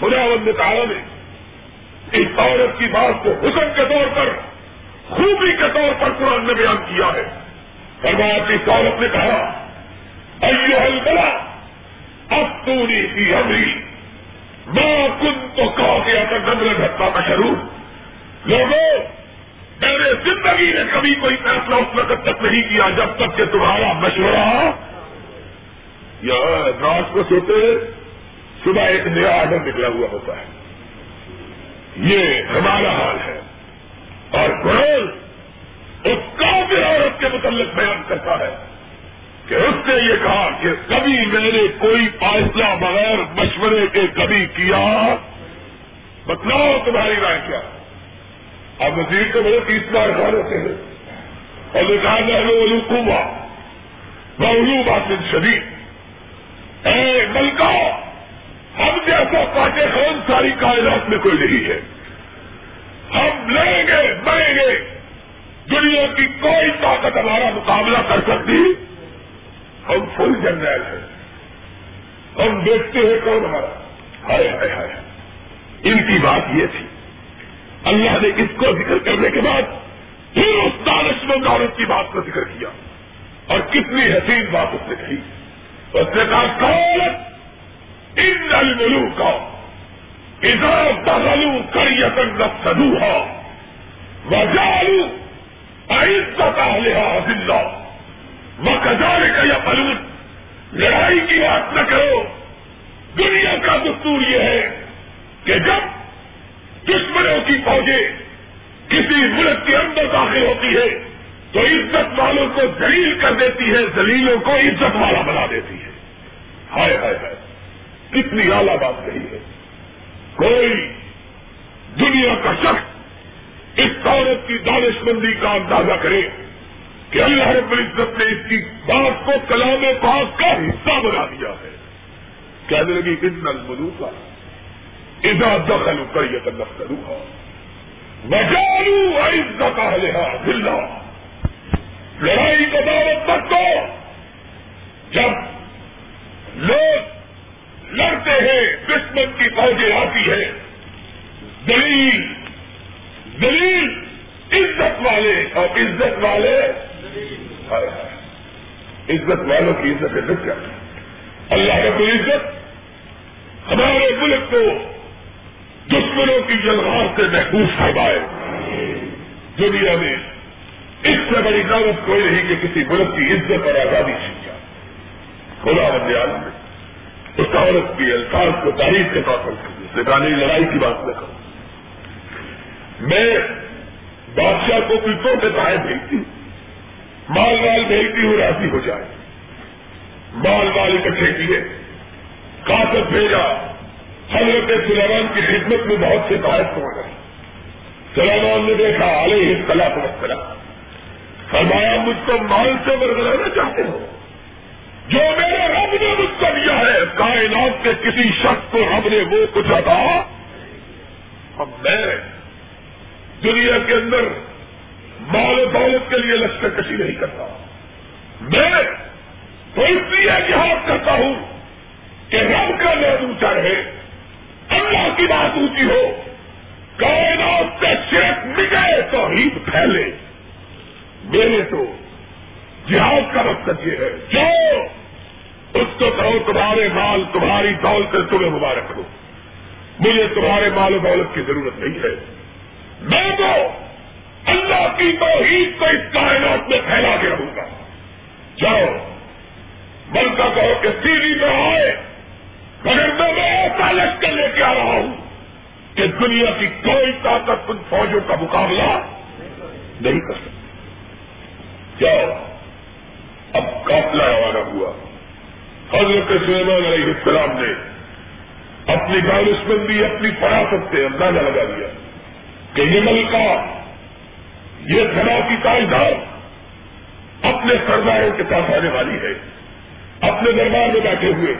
خدا بند تعالیٰ نے اس عورت کی بات کو حسن کے طور پر، خوبی کے طور پر قرآن نے بیان کیا ہے۔ فرمایا اس عورت نے کہا ایو البلا اب تو کی ہمری ماں کن تو کہا گیا تھا گندر گھٹنا کا شروع لوگوں میں نے زندگی میں کبھی کوئی فیصلہ اس وقت تک نہیں کیا جب تک کہ تمہارا مشورہ یا رات کو سوتے صبح ایک نیا آڈر نکلا ہوا ہوتا ہے۔ یہ ہمارا حال ہے۔ اور قرآن اس کافی عورت کے متعلق بیان کرتا ہے کہ اس نے یہ کہا کہ کبھی میں نے کوئی فیصلہ بغیر مشورے کے کبھی کیا۔ بتلاؤ تمہاری رائے کیا۔ اب وزیر کے بڑے تیس بار کھا ہوتے ہیں۔ اور نکال لو الو کوا بہلو بات شدید۔ اے ملکہ! ہم جیسا پاٹے خان ساری کائنات میں کوئی نہیں ہے۔ ہم لڑیں گے، مریں گے۔ دنیا کی کوئی طاقت ہمارا مقابلہ کر سکتی۔ ہم فل جنرل ہیں۔ ہم دیکھتے ہیں کون ہمارا۔ ہائے ہائے ہائے ان کی بات یہ تھی۔ اللہ نے اس کو ذکر کرنے کے بعد پھر اس دانش مند عورت کی بات کو ذکر کیا۔ اور کتنی حسین بات اس نے کہی۔ اس نے کہا کالت ان الملو کا ادھر بغلو کریتن نفسدو ہا وجالو عزت اہلہا ذلہ وہ کا یا فلون لڑائی کی بات نہ کرو۔ دنیا کا دستور یہ ہے کہ جب دشمنوں کی فوجیں کسی ملک کے اندر داخل ہوتی ہے تو عزت والوں کو دلیل کر دیتی ہے دلیلوں کو عزت والا بنا دیتی ہے ہائے ہائے ہائے۔ کتنی اعلیٰ بات کہی ہے۔ کوئی دنیا کا شخص اس عورت کی دانش مندی کا اندازہ کرے کہ اللہ رب العزت نے اس کی بات کو کلام پاک کا حصہ بنا دیا ہے۔ کہنے لگی، ان الملو کا ادا دخل کر یہ کروں گا بجالو عزت اہلہا ذلہ لڑائی کا دعوت تک تو جب لوگ لڑتے ہیں، دشمن کی فوجیں آتی ہے دلیل دلیل، عزت والے، اور عزت والے، عزت والوں کی عزت عزت کیا؟ اللہ رب العزت ہمارے ملک کو دشمنوں کی جلغار سے محفوظ فرمائے۔ دنیا میں اس سے بڑی دعوت کوئی نہیں کہ کسی ملک کی عزت اور آزادی چھین جائے۔ کھلا بندیال میں اس عورت کی الفاظ کو تاریخ کے طور پر سکھانے لڑائی کی بات نہ کروں۔ میں بادشاہ کو پیٹوں سے باہر بھیجتی ہوں۔ مال مال بھیجتی ہوں، راضی ہو جائے۔ مال مال اکٹھے کیے۔ کاتب بھیجا۔ حضرت سلیمان کی خدمت میں بہت سے باعث ہو گئے۔ سلیمان نے دیکھا، علیہ السلام وسلام فرمایا، مجھ کو مال سے برگلانا چاہتے ہو۔ جو میرے رب نے مجھ کو دیا ہے، کائنات کے کسی شخص کو رب نے وہ کچھ ادا اب میں دنیا کے اندر مال و دولت کے لیے لشکر کشی نہیں کرتا۔ میں تو اس لیے جہاد کرتا ہوں کہ رب کا نام اونچا رہے، اللہ کی بات اونچی ہو، کائنات سے صرف مٹے تو پھیلے۔ میرے تو جہاد کا مقصد یہ ہے۔ جو اس کو کہو تمہارے مال تمہاری دولت سے تمہیں مبارک ہو۔ مجھے تمہارے مال و دولت کی ضرورت نہیں ہے۔ میں تو اللہ کی توحید کو اس کائنات میں پھیلا کے رہوں گا۔ جاؤ بلکہ کہو کہ سیڑھی میں آئے، مگر میں میں ایسا لشکر لے کے آ رہا ہوں کہ دنیا کی کوئی طاقت ان فوجوں کا مقابلہ نہیں کر سکتی۔ کیا اب قافلہ روانہ ہوا۔ حضرت سلیمان علیہ السلام نے اپنی دانش بندی اپنی فراست سے اندازہ لگا دیا کہ یہ ملکہ یہ سنا کی تعداد اپنے سرداروں کے ساتھ آنے والی ہے۔ اپنے دربار میں بیٹھے ہوئے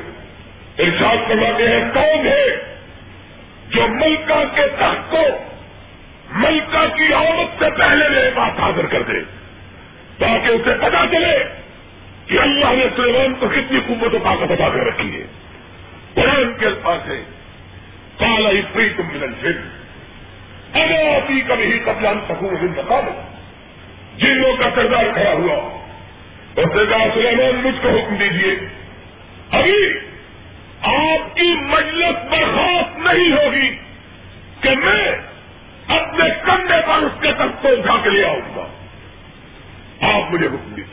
ارشاد کرواتے ہیں، کون ہے جو ملکہ کے تخت کو ملکہ کی عورت سے پہلے میرے پاس حاضر کر دے تاکہ اسے پتا چلے کہ اللہ نے سلیمان کو کتنی قوت و طاقت ادا کر رکھی ہے۔ قرآن کے الفاظ ہے کالا فری تم ملن جن اگر ہی کبھی قبل سکوں بتا دو جن لوگ کا کردار کھڑا ہوا۔ اس نے کہا سلیمان، مجھ کو حکم دیجیے ابھی آپ کی مجلس برخاست نہیں ہوگی کہ میں اپنے کندھے پر اس کے تخت کو اٹھا کے لے آؤں گا۔ آپ مجھے حکم دیجیے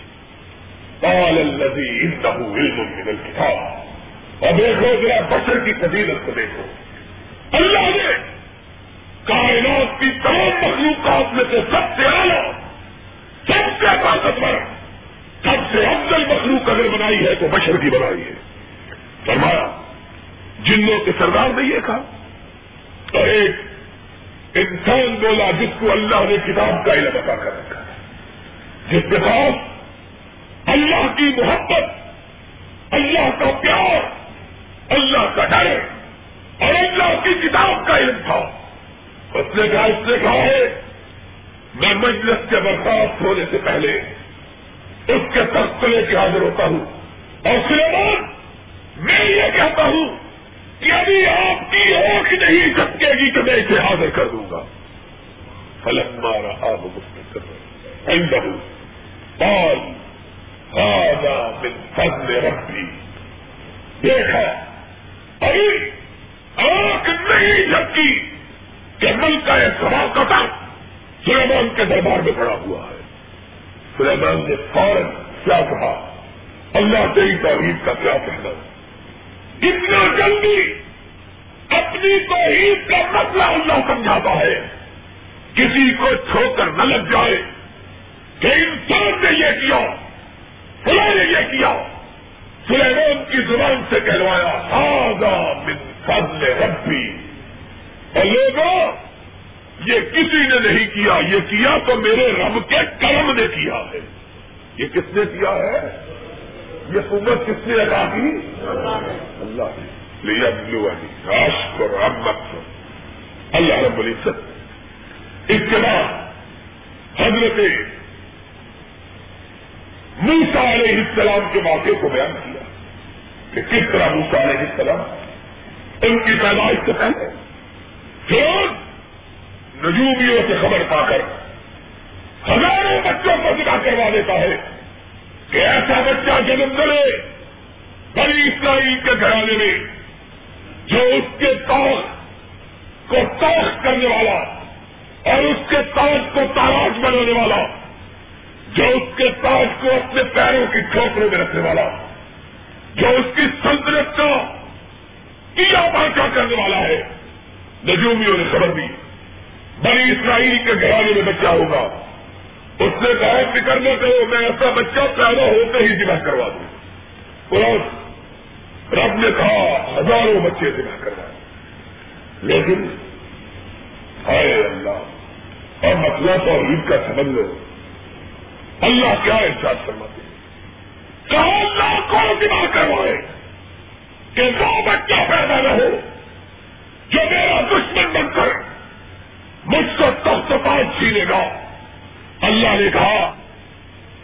پال الدی علم من الکتاب اور دیکھو ذرا بشر کی فضیلت کو دیکھو. اللہ نے کائنات کی تمام مخلوقات میں سے سب سے اعلیٰ، سب سے طاقتور، سب سے افضل مخلوق اگر بنائی ہے تو بشر کی بنائی ہے۔ فرمایا، جنوں کے سردار نے یہ کہا۔ تو ایک انسان بولا جس کو اللہ نے کتاب کا علم عطا کر رکھا ہے، جس کے پاس اللہ کی محبت، اللہ کا پیار، اللہ کا ڈر، اور اللہ کی کتاب کا علم تھا۔ اس نے کہا، اس نے کہا ہے، میں مجلس کے برخاست ہونے سے پہلے اس کے تخت لے کے حاضر ہوتا ہوں۔ اور سلیمان، میں یہ کہتا ہوں کہ ابھی آپ کی اوکھ نہیں سکے گی کہ میں اسے حاضر کر دوں گا۔ فلک مارا آپ فضل رکھتی دیکھا؟ ابھی آنکھ نہیں جھپکی کہ مل کا ایک سوا کتا سلیمان کے دربار میں پڑا ہوا ہے۔ سلیمان نے فوراً کیا کہا؟ اللہ تیری توحید کا کیا کہنا اتنا جلدی اپنی توحید کا مسئلہ اللہ سمجھاتا ہے۔ کسی کو چھو کر نہ لگ جائے کہ انسان نے یہ کیا۔ فلاں نے یہ کیا؟ سلیمان کی زبان سے کہلوایا آگا من فضل ربی. اور لوگوں، یہ کسی نے نہیں کیا، یہ کیا تو میرے رب کے کرم نے کیا ہے۔ یہ کس نے کیا ہے؟ یہ قوت کس نے ادا کی؟ اللہ راشٹر اللہ رب العزت۔ اس کے بعد حضرت موسا علیہ السلام کے واقعے کو بیان کیا کہ کس طرح موسا علیہ السلام ان کی پیدائش سے پہلے پھر نجومیوں سے خبر پا کر ہزاروں بچوں کو ذکا کروا دیتا ہے کہ ایسا بچہ جنم کرے بڑی اسرائیل کے گھرانے میں جو اس کے تاخ کو تاخ کرنے والا اور اس کے تاج کو تاراج بنانے والا جو اس کے تاج کو اپنے پیروں کی ٹھوکروں میں رکھنے والا، جو اس کی سلطنت کا کیا بانچا کرنے والا ہے، نجومیوں نے خبر دی۔ بڑی اسرائیل کے گھرانے میں بچہ ہوگا۔ اس نے کہا، فکر نہ کرو، میں ایسا بچہ پیدا ہوتے ہی جمع کروا دوں۔ قرآن رب نے کہا، ہزاروں بچے دنا کروائے لیکن، ہائے اللہ، اور مطلب اور عید کا سمجھ لو اللہ کیا احساس فرماتے کہا اللہ کو دماغ کروائے؟ کہ وہ بچہ پیدا نہ ہو، جو میرا دشمن بن کر مجھ کو تخت پاس چھینے گا۔ اللہ نے کہا،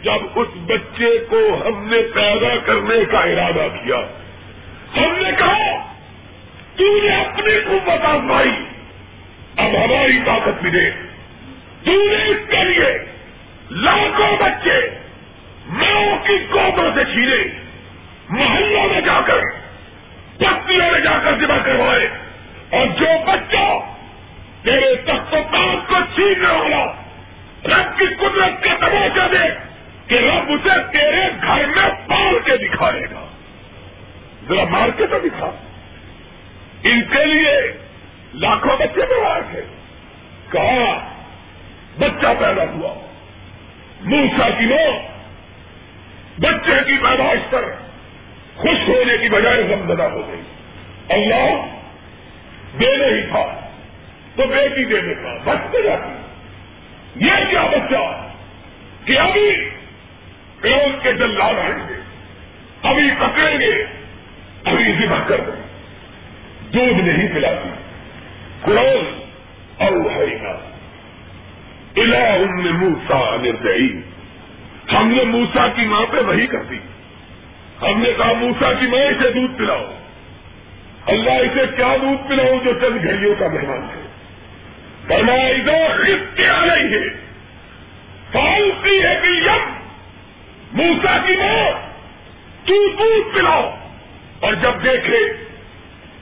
جب اس بچے کو ہم نے پیدا کرنے کا ارادہ کیا، ہم نے کہا، تو نے اپنی قوت آزمائی، اب ہماری طاقت ملے۔ تو نے اس کے لیے لاکھوں بچے ماؤں کی کوتوں سے چھینے، محلوں میں جا کر پتیوں میں جا کر جمع کروائے۔ اور جو بچہ تیرے تخت کو چھیننے والا، رب کی قدرت کا تماشا دے کہ رب اسے تیرے گھر میں پال کے دکھائے گا۔ ذرا مار کے تو دکھا۔ ان کے لیے لاکھوں بچے بڑھائے تھے کہا بچہ پیدا ہوا؟ موسا کی مو بچے کی پیدائش پر خوش ہونے کی بجائے غمزدہ ہو گئی۔ اللہ دینے ہی تھا، تو بیٹی دینے کا بچتے جاتی یہ کیا بچہ؟ کہ ابھی پیون کے جلال آئیں گے، ابھی پکڑیں گے، ابھی ذبح کر دیں۔ دودھ نہیں پلاتی قرآن اور الا ان نے موسا نردئی ہم نے موسا کی ماں پہ وہی کر دی۔ ہم نے کہا موسا کی ماں اسے دودھ پلاؤ۔ اللہ اسے کیا دودھ پلاؤ جو چند گھڑیوں کا مہمان ہے فرمایا ادھر کیا نہیں ہے فالتی ہے کہ یم۔ موسا کی ماں، تو دودھ پلاؤ۔ اور جب دیکھے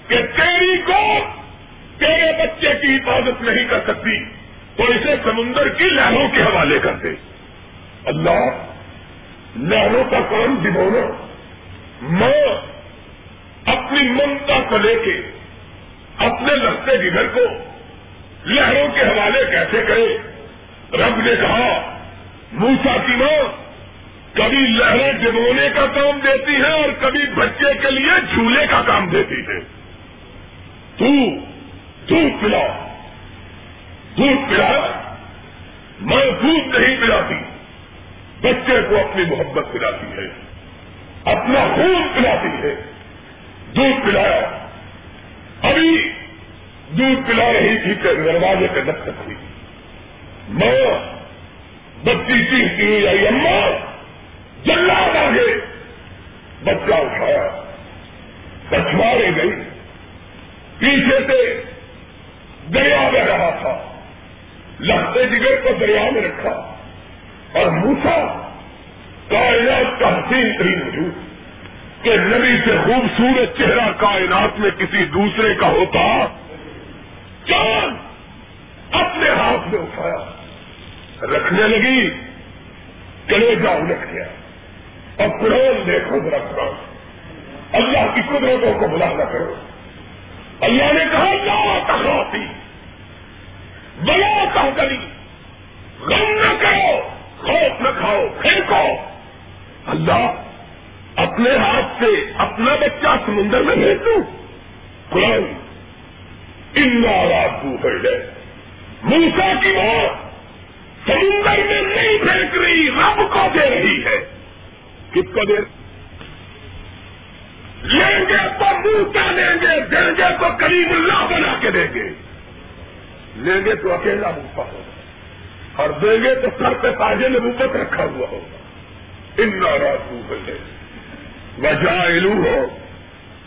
کہ تیری کو تیرے بچے کی حفاظت نہیں کر سکتی تو اسے سمندر کی لہروں کے حوالے کر دے۔ اللہ، لہروں کا کام دبونا ماں اپنی ممتا کو لے کے اپنے لگتے جگر کو لہروں کے حوالے کیسے کرے؟ رب نے کہا، موسا کی ماں، کبھی لہریں جگونے کا کام دیتی ہے اور کبھی بچے کے لیے جھولے کا کام دیتی ہے تو دودھ پلا دودھ پلا میں دودھ نہیں پلاتی بچے کو اپنی محبت پلاتی ہے، اپنا خون پلاتی ہے۔ دودھ پلایا۔ ابھی دودھ پلا رہی تھی کہ دروازے پہ دستک ہوئی میں بچی چیزتی ہوئی آئی اماں جلاد آگے۔ بچہ اٹھایا۔ بچوارے گئی۔ پیچھے سے دریا میں رہا تھا۔ لگتے جگر کو دریا میں رکھا۔ اور موسا کائنات کا حسین ترین وجود کہ نبی سے خوبصورت چہرہ کائنات میں کسی دوسرے کا ہوتا، چاند اپنے ہاتھ میں اٹھایا، رکھنے لگی کلیجا الٹ گیا۔ اور قرآن دیکھو ذرا قرآن اللہ کی قدرتوں کو بلا نہ کرو۔ اللہ نے کہا، لا تخافی۔ بلا کہ گلی غم نہ کرو، خوف نہ کھاؤ، پھینکو۔ اللہ اپنے ہاتھ سے اپنا بچہ سمندر میں بھیج دوں۔ قرآن ان رات کو ہے موسا کی موت سمندر میں نہیں پھینک رہی، رب کو دے رہی ہے۔ کس کو دے لیں گے تو موسا لیں گے، دیں گے تو کریم اللہ بنا کے دیں گے۔ لیں گے تو اکیلا موسا ہوگا۔ اور دیں گے تو سر پہ تاجے میں روپت رکھا ہوا ہوگا۔ ان رات کو ہے وجائلو ہو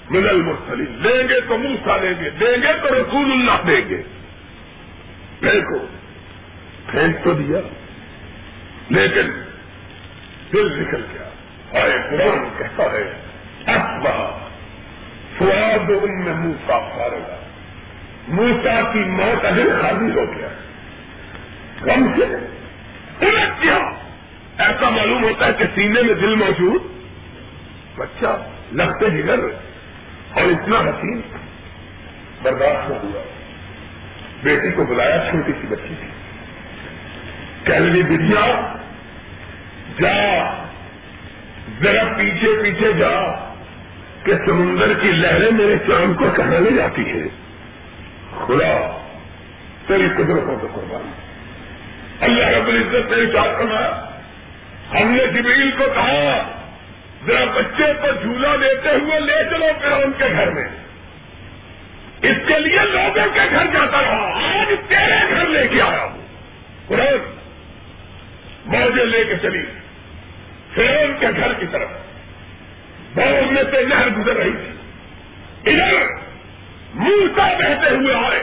مدل مرسلی لیں گے تو موسا لیں گے، دیں گے تو رسول اللہ دیں گے۔ دیکھو پھینک تو دیا۔ لیکن دل نکل گیا۔ آئے قرآن کہتا ہے اصبا فواد ان میں موسا پھارا موسا کی ماں کا دل خالی ہو گیا۔ کم سے الٹ کیا؟ ایسا معلوم ہوتا ہے کہ سینے میں دل موجود۔ بچہ لگتے جگر اور اتنا حسین برداشت نہ ہوا بیٹی کو بلایا چھوٹی سی بچی تھی کہلوی بدیا، جا۔ ذرا پیچھے پیچھے جا، کہ سمندر کی لہریں میرے چاند کو کہاں لے جاتی ہیں؟ خدا تیری قدرتوں کو قربان۔ اللہ رب العزت نے چار کرنا ہم نے جبریل کو کہا، ذرا بچے کو جھولا دیتے ہوئے لے چلو پھر ان کے گھر میں۔ اس کے لیے لوگوں کے گھر جاتا رہا۔ آج تیرے گھر لے کے آیا ہوں۔ قرآن موجے لے کے چلی۔ پھر کے گھر کی طرف۔ بہت میں سے نہر گزر رہی تھی۔ ادھر منہ بہتے ہوئے آئے۔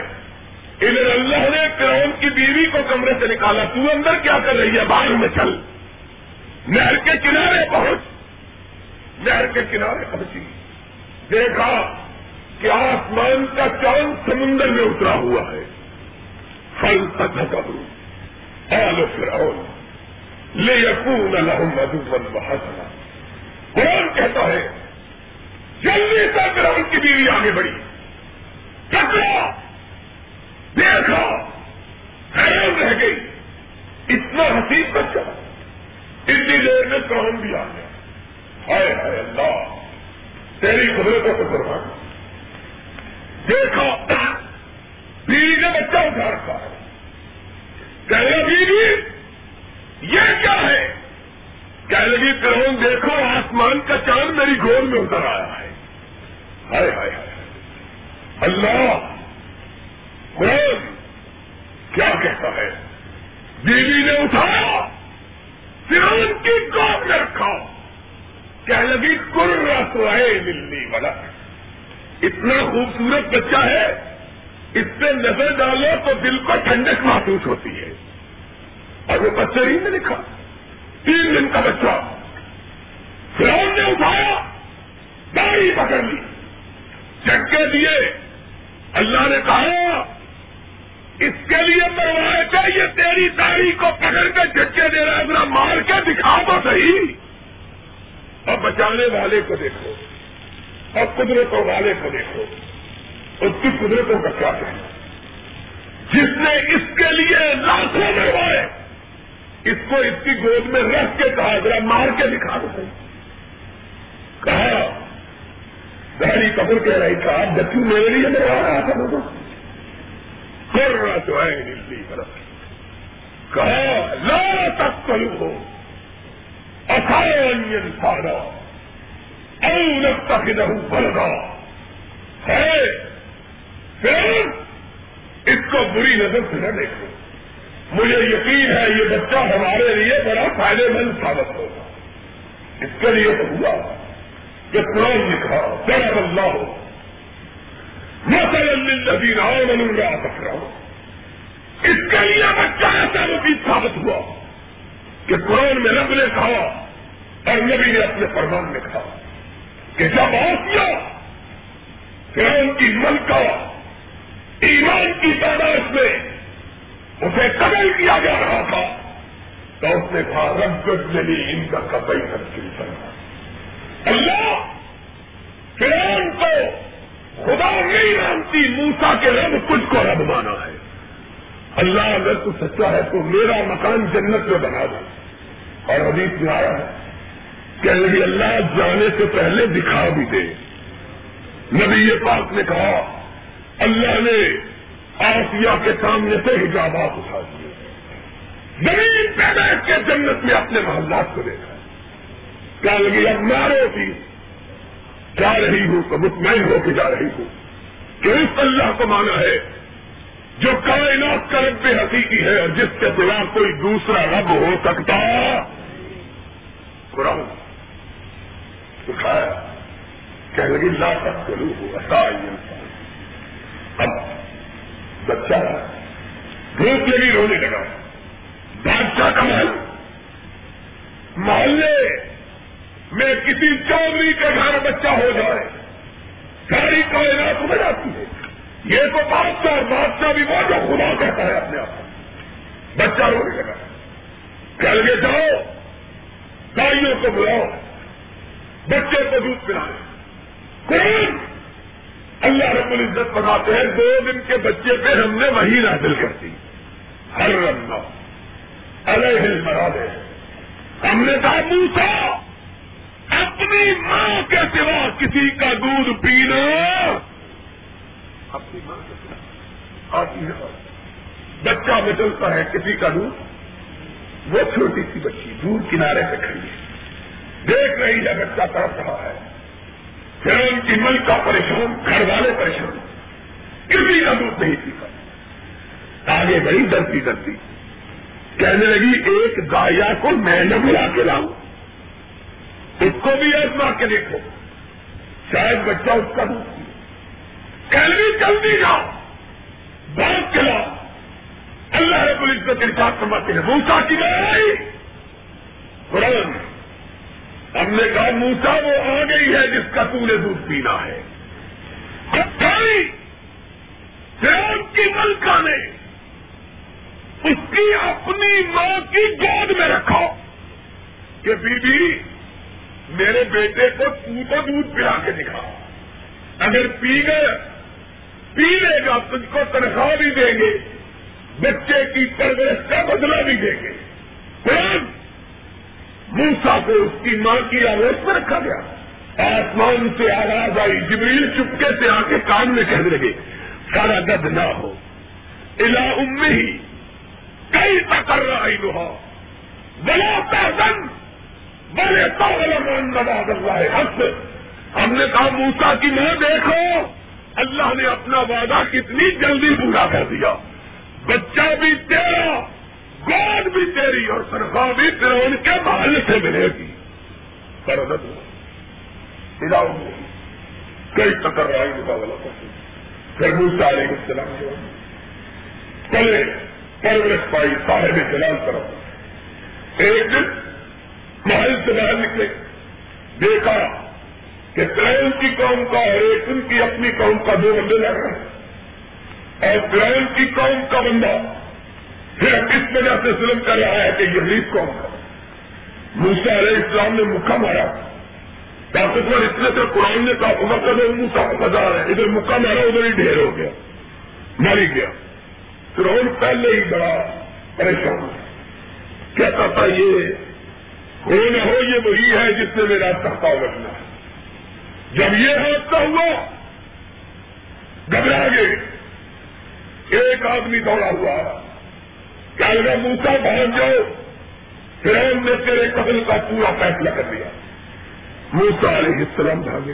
ادھر اللہ نے کرون کی بیوی کو کمرے سے نکالا۔ تو اندر کیا کر رہی ہے؟ باہر میں چل۔ نہر کے کنارے پہنچ۔ نہر کے کنارے پہنچی۔ دیکھا کہ آسمان کا چاند سمندر میں اترا ہوا ہے۔ پھل تک آلو فرعون لے یقون الحمد مدو بہت قرآن کہتا ہے، جلدی سے فرعون کی بیوی آگے بڑھی۔ ٹکرا دیکھا حیران رہ گئی۔ اتنا حسین بچہ۔ اتنی دیر میں کون بھی آ گیا۔ ہائے ہائے اللہ! تیری قدرتوں کو قربان دیکھا بیوی نے بچہ اٹھا رکھا ہے۔ کہہ رہے بیوی، یہ کیا ہے؟ کہہ لگی کرون دیکھو، آسمان کا چاند میری گول میں اتر آیا ہے۔ ہائے ہائے ہائے۔ اللہ قرآن کیا کہتا ہے؟ بیوی نے اٹھایا فرون کی گود میں رکھا۔ کہہ لگی کل رسوائے دلی والا اتنا خوبصورت بچہ ہے، اس پہ نظر ڈالو تو دل کو ٹھنڈک محسوس ہوتی ہے۔ اور وہ بچے ہی میں لکھا، تین دن کا بچہ۔ فرون نے اٹھایا، داڑھی پکڑ لی چکے دیے۔ اللہ نے کہا، اس کے لیے پرواہ کا یہ تیری داڑھی کو پکڑ کے جھٹکے دے رہا ہے ذرا مار کے دکھا تو صحیح۔ اور بچانے والے کو دیکھو، اور قدرتوں والے کو دیکھو اس کی قدرتوں کا کیا کہنا۔ جس نے اس کے لیے لاکھوں مروائے، اس کو اس کی گود میں رکھ کے کہا، ذرا مار کے دکھا دو۔ صحیح کہا داڑھی قبر کہہ رہی تھا بچوں میرے لیے مروا رہا تھا لوگوں کر رہا تو ہے دلی طرف۔ کہا، لا تک کلو ہو اخائن سارا او تک نہ بلگا ہے، پھر اس کو بری نظر سے نہ دیکھو۔ مجھے یقین ہے، یہ بچہ ہمارے لیے بڑا فائدے مند ثابت ہوگا۔ اس کے لیے تو ہوا۔ کہ قرآن لکھا ضرب اللہ. ہو مسل نبی راؤ من سک رہا ہوں اس کے لیے بچہ ایسا مفید ثابت ہوا کہ قرآن میں رب نے کہا اور نبی نے اپنے فرمان میں کہا کہ جب آسیا فرعون کی ملکہ، ایمان کی تعداد میں اسے قبل کیا جا رہا تھا، تو اس نے کہا، رب گز ان کا قبل تنقید کرنا اللہ فرعون کو خدا نہیں مانتی موسا کے رب کچھ کو رب مانا ہے۔ اللہ اگر تو سچا ہے تو میرا مکان جنت میں بنا دے۔ اور حدیث میں آیا ہے کہ نبی اللہ جانے سے پہلے دکھا بھی دے۔ نبی یہ پاک نے کہا، اللہ نے آسیا کے سامنے سے حجابات اٹھا دیے۔ زمین پہ بیٹھ کے جنت میں اپنے محلات کو دیکھا۔ کیا لگی، اب مارو بھی۔ جا رہی ہوں تو مطمئن ہو کے جا رہی ہوں۔ کہ اس اللہ کو مانا ہے، جو کائنات کا رب حقیقی ہے اور جس کے سوا کوئی دوسرا رب ہو سکتا۔ قرآن سکھایا کہ لگی، لا تک چلو ہو ایسا اب بچہ بھوک لگی، رونے لگا۔ بادشاہ کا محل۔ محلے۔ میں کسی چودھری کے گھر بچہ ہو جائے، ساری کائنات ہو جاتی ہے۔ یہ تو بادشاہ اور بادشاہ بھی وہ جو خدا کہتا ہے اپنے آپ بچہ رونے لگا۔ کل کے جاؤ گاڑیوں کو بلاؤ، بچے کو دودھ پلائے۔ قرآن اللہ رب العزت بتاتے ہیں، دو دن کے بچے پہ ہم نے وہی نازل کر دی۔ ہر رنگا الگ مرادے ہم نے کہا موسا اپنی ماں کے سوا کسی کا دودھ پینا۔ اپنی ماں کے سوا۔ آتی ہے بچہ بچلتا ہے کسی کا دودھ۔ وہ چھوٹی سی بچی دور کنارے پہ کھڑی ہے۔ دیکھ رہی ہے بچہ تڑپ رہا ہے۔ پھر ان کی مل کا پریشان، گھر والے پریشان۔ کسی کا دودھ نہیں پیتا۔ آگے بڑی ڈرتی ڈرتی کہنے لگی، ایک گایا کو میں نہ ملا کے لاؤں۔ اس کو بھی آزما کے دیکھو شاید بچہ اس کا دودھ کہنے جلدی جاؤ۔ بہت کے اللہ رب العزت ارشاد فرماتے ہیں موسا کی آئی قرآن ہم نے کہا موسا وہ آ گئی ہے جس کا تو نے دودھ پینا ہے۔ فرون کی ملکہ نے اس کی اپنی ماں کی گود میں رکھا کہ بی بی میرے بیٹے کو تو تو دودھ پلا کے دکھا۔ اگر پی گئے، پی لے گا، تجھ کو تنخواہ بھی دیں گے، بچے کی پرورش کا بدلہ بھی دیں گے۔ قرآن موسا کو اس کی ماں کی آواز پر رکھا گیا۔ آسمان سے آواز آئی، جبریل چپکے سے آ کے کان میں کہنے لگے، سارا گد نہ ہو۔ الا ام ہی کئی تکر رہا ہی لوہا بلا تاثن بڑے مان اللہ حق ہم نے کہا موسا کی ماں دیکھو، اللہ نے اپنا وعدہ کتنی جلدی پورا کر دیا۔ بچہ بھی تیرا، گود بھی تیری اور تنخواہ بھی تیرا ان کے محل سے ملے گی۔ سرحد کئی ٹکر رہا والا پھر موسا علیہ السلام جو پلے پرورش پائی صاحب جلال طرف۔ ایک دن محل سے باہر نکلے۔ دیکھا کہ ترین کی قوم کا اور ایک ان کی اپنی قوم کا دو بندے لڑ رہے ہیں۔ اور ترین کی قوم کا بندہ پھر کس وجہ سے ظلم کر رہا ہے کہ یہ قوم کا موسا علیہ السلام نے مکہ مارا۔ طاقتور اتنے سے قرآن نے کہا، عمر کا دور موسا بتا رہا ہے، ادھر مکہ مارا، ادھر ہی ڈھیر ہو گیا۔ ماری گیا۔ فرعون پہلے ہی بڑا پریشان کہتا تھا یہ ہو نہ ہو، یہ وہی ہے جس نے میرا تختہ رکھنا ہے۔ جب یہ حادثہ ہوا، گھبرا گئے۔ ایک آدمی دوڑا ہوا۔ کیا لگا، موسا، بھاگ جاؤ۔ پھر ہم نے تیرے قتل کا پورا فیصلہ کر دیا۔ موسا علیہ السلام بھاگے۔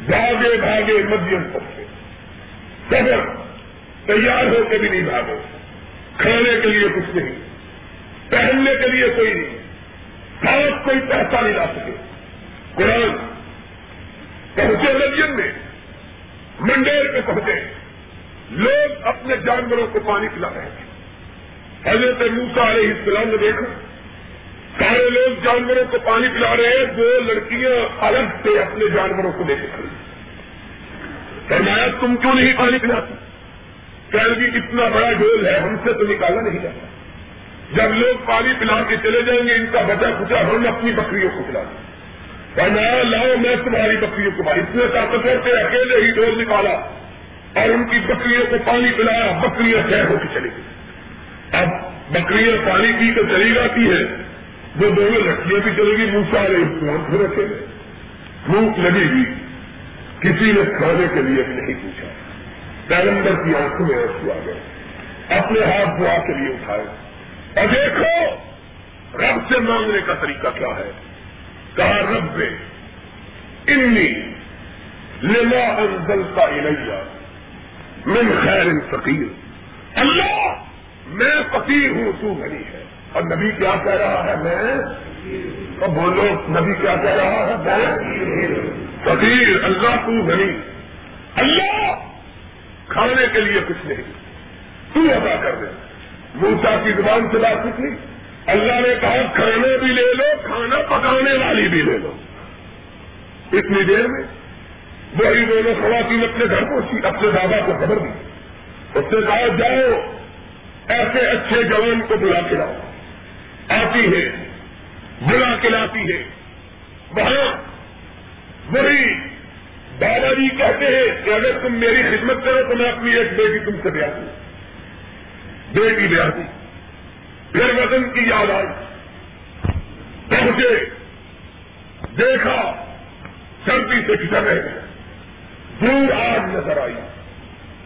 بھاگے بھاگے مدیم پہنچے۔ سبر تیار ہو کے بھی نہیں بھاگے۔ کھانے کے لیے کچھ نہیں۔ پہننے کے لیے کوئی نہیں۔ خاص کوئی پیسہ نہیں لا سکے۔ قرآن پہنچے مدیم میں، منڈیر پہ پہنچے۔ لوگ اپنے جانوروں کو پانی پلا رہے ہیں۔ حضرت موسا علیہ السلام نے دیکھا، سارے لوگ جانوروں کو پانی پلا رہے ہیں، دو لڑکیاں الگ سے اپنے جانوروں کو لے کے کھڑی فرمایا، تم کیوں نہیں پانی پلاتی؟ کہ اتنا بڑا ڈول ہے، ہم سے تو نکالا نہیں جاتا۔ جب لوگ پانی پلا کے چلے جائیں گے، ان کا بچا کچا ہم اپنی بکریوں کو پلا دیں لاؤ، میں تمہاری بکریوں کو پانی اتنے طاقتور سے اکیلے ہی ڈول نکالا اور ان کی بکریوں کو پانی پلایا، بکریاں طے ہو کے چلی گئی۔ اب بکریاں پانی پی کر چلی جاتی ہے وہ دونوں لڑکیاں بھی چلے گی منہ سارے پلانٹ بھی رکھے گئے۔ بھوک لگی گی کسی نے کھانے کے لیے بھی نہیں پوچھا۔ پیغمبر کی آنکھوں میں آنسو آ گئے۔ اپنے ہاتھ دعا کے لیے اٹھائے۔ اور دیکھو، رب سے مانگنے کا طریقہ کیا ہے؟ کہا، رب، انی لما انزلتا الیہ من خیر فقیر۔ اللہ، میں فقیر ہوں، تو غنی ہے۔ اور نبی کیا کہہ رہا ہے؟ میں اور بولو، نبی کیا کہہ رہا ہے؟ میں فقیر، اللہ، تو غنی اللہ، کھانے کے لیے کچھ نہیں۔ تو ادا کر دے۔ موسا کی زبان سے بات کچھ نہیں۔ اللہ نے کہا، کھانے بھی لے لو، کھانا پکانے والی بھی لے لو۔ اتنی دیر میں وہی دونوں خواتین اپنے گھر پہنچی، اپنے دادا کو خبر دی۔ اس نے کہا، جاؤ، ایسے اچھے جوان کو بلا کے لاؤ۔ آتی ہے، بلا کے لاتی ہے۔ وہاں وہی بابا جی کہتے ہیں کہ اگر تم میری خدمت کرو تو میں اپنی ایک بیٹی تم سے بیاہ دوں بیٹی بیاہ دی پھر وزن کی یاد آئی۔ پہنچے دیکھا، سردی سے کچھ رہے دور آگ نظر آئی۔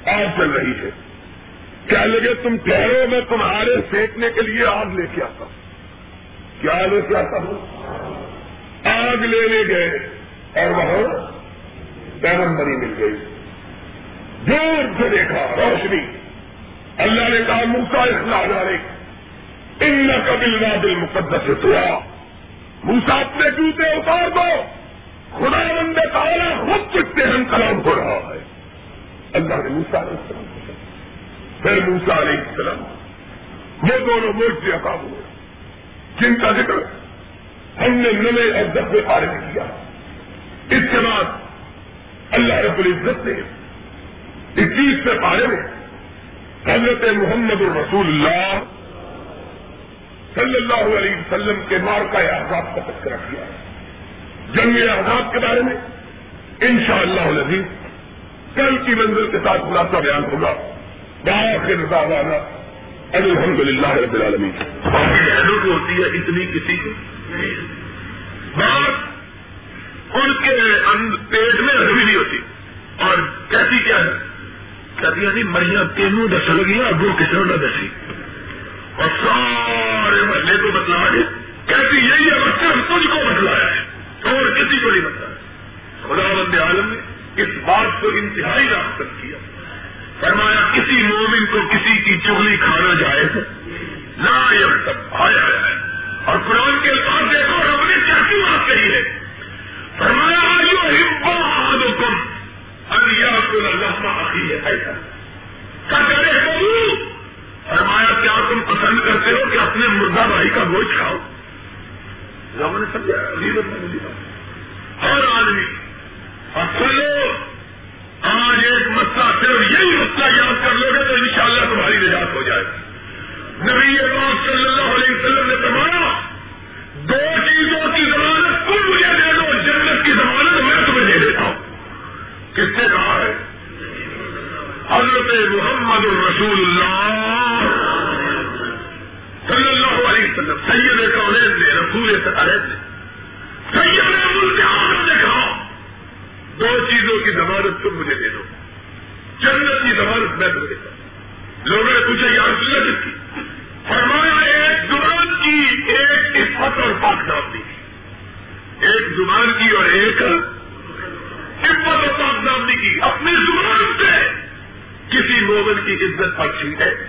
آگ چل رہی ہے۔ کیا لگے، تم ٹھہرو، میں تمہارے سینکنے کے لیے آگ لے کے آتا ہوں۔ کیا لے کے آتا ہوں؟ آگ لینے گئے اور وہاں پیغمبری مل گئی۔ دور سے دیکھا، روشنی۔ اللہ نے کہا موسا اخلاق ان قبل وادل مقدس سے تو موسا اپنے جوتے اتار دو۔ خدا بند تعالیٰ خود چکتے ہم کلام ہو رہا ہے۔ اللہ نے موسا علیہ السلام پھر موسا علیہ السلام وہ دونوں ملک سے عقاب ہوئے۔ جن کا ذکر ہم نے نئے اور دبے پارے میں کیا۔ اس کے بعد اللہ رب العزت نے اکیس سے پارے میں حضرت محمد الرسول اللہ صلی اللہ علیہ وسلم کے مار کا احساس کا تذکرہ کیا جنگ احساس کے بارے میں ان شاء اللہ کل کی منزل کے ساتھ خلاصہ بیان ہوگا۔ باخر والا الحمد للہ رب العالمین۔
ضرورت ہوتی ہے اتنی کسی کو۔ بات ان کے پیٹ میں ابھی نہیں ہوتی اور کیسی کیا ہے؟ کہتی یعنی مریا تینوں دس لگی اگو کسی نہ دسی۔ اور سارے محلے کو بتلا دے جی، کہتی یہی ہے بچہ تجھ کو بتلایا ہے، اور کسی کو نہیں بتلایا۔ خدا بند عالم نے اس بات کو انتہائی راست کیا۔ فرمایا، کسی مومن کو کسی کی چگلی کھانا جائے نہ یہ سب آیا ہے اور قرآن کے الفاظ دیکھو، رب نے کیسی بات کہی ہے۔ فرمایا، آئیو ہمبا آدم اللہ عقی ہے ایسا کیا فرمایا، کیا تم پسند کرتے ہو کہ اپنے مردہ بھائی کا گوشت کھاؤ؟ لوگوں نے سمجھا ہر جی۔ آدمی اور چلو، آج ایک مسئلہ صرف یہی مسئلہ یاد کر لو گے تو انشاءاللہ تمہاری نجات ہو جائے۔ نبی پاک صلی اللہ علیہ وسلم نے فرمایا، دو چیزوں کی ضمانت کس نے کہا ہے؟ حضرت محمد الرسول اللہ صلی اللہ علیہ وسلم۔ سید کالج نے، رسول سید نے۔ سید ملک عالم نے کہا، دو چیزوں کی ضمانت تم مجھے دے دو۔ جنت کی ضمانت میں تمہیں دیتا ہوں لوگوں نے پوچھا، یار سنت کس کی؟ فرمایا، ایک زبان کی ایک عفت اور پاک دامنی کی ایک زبان کی اور ایک عفت اور پاک کی، اپنی زبان سے کسی مومن کی عزت پر چھینٹے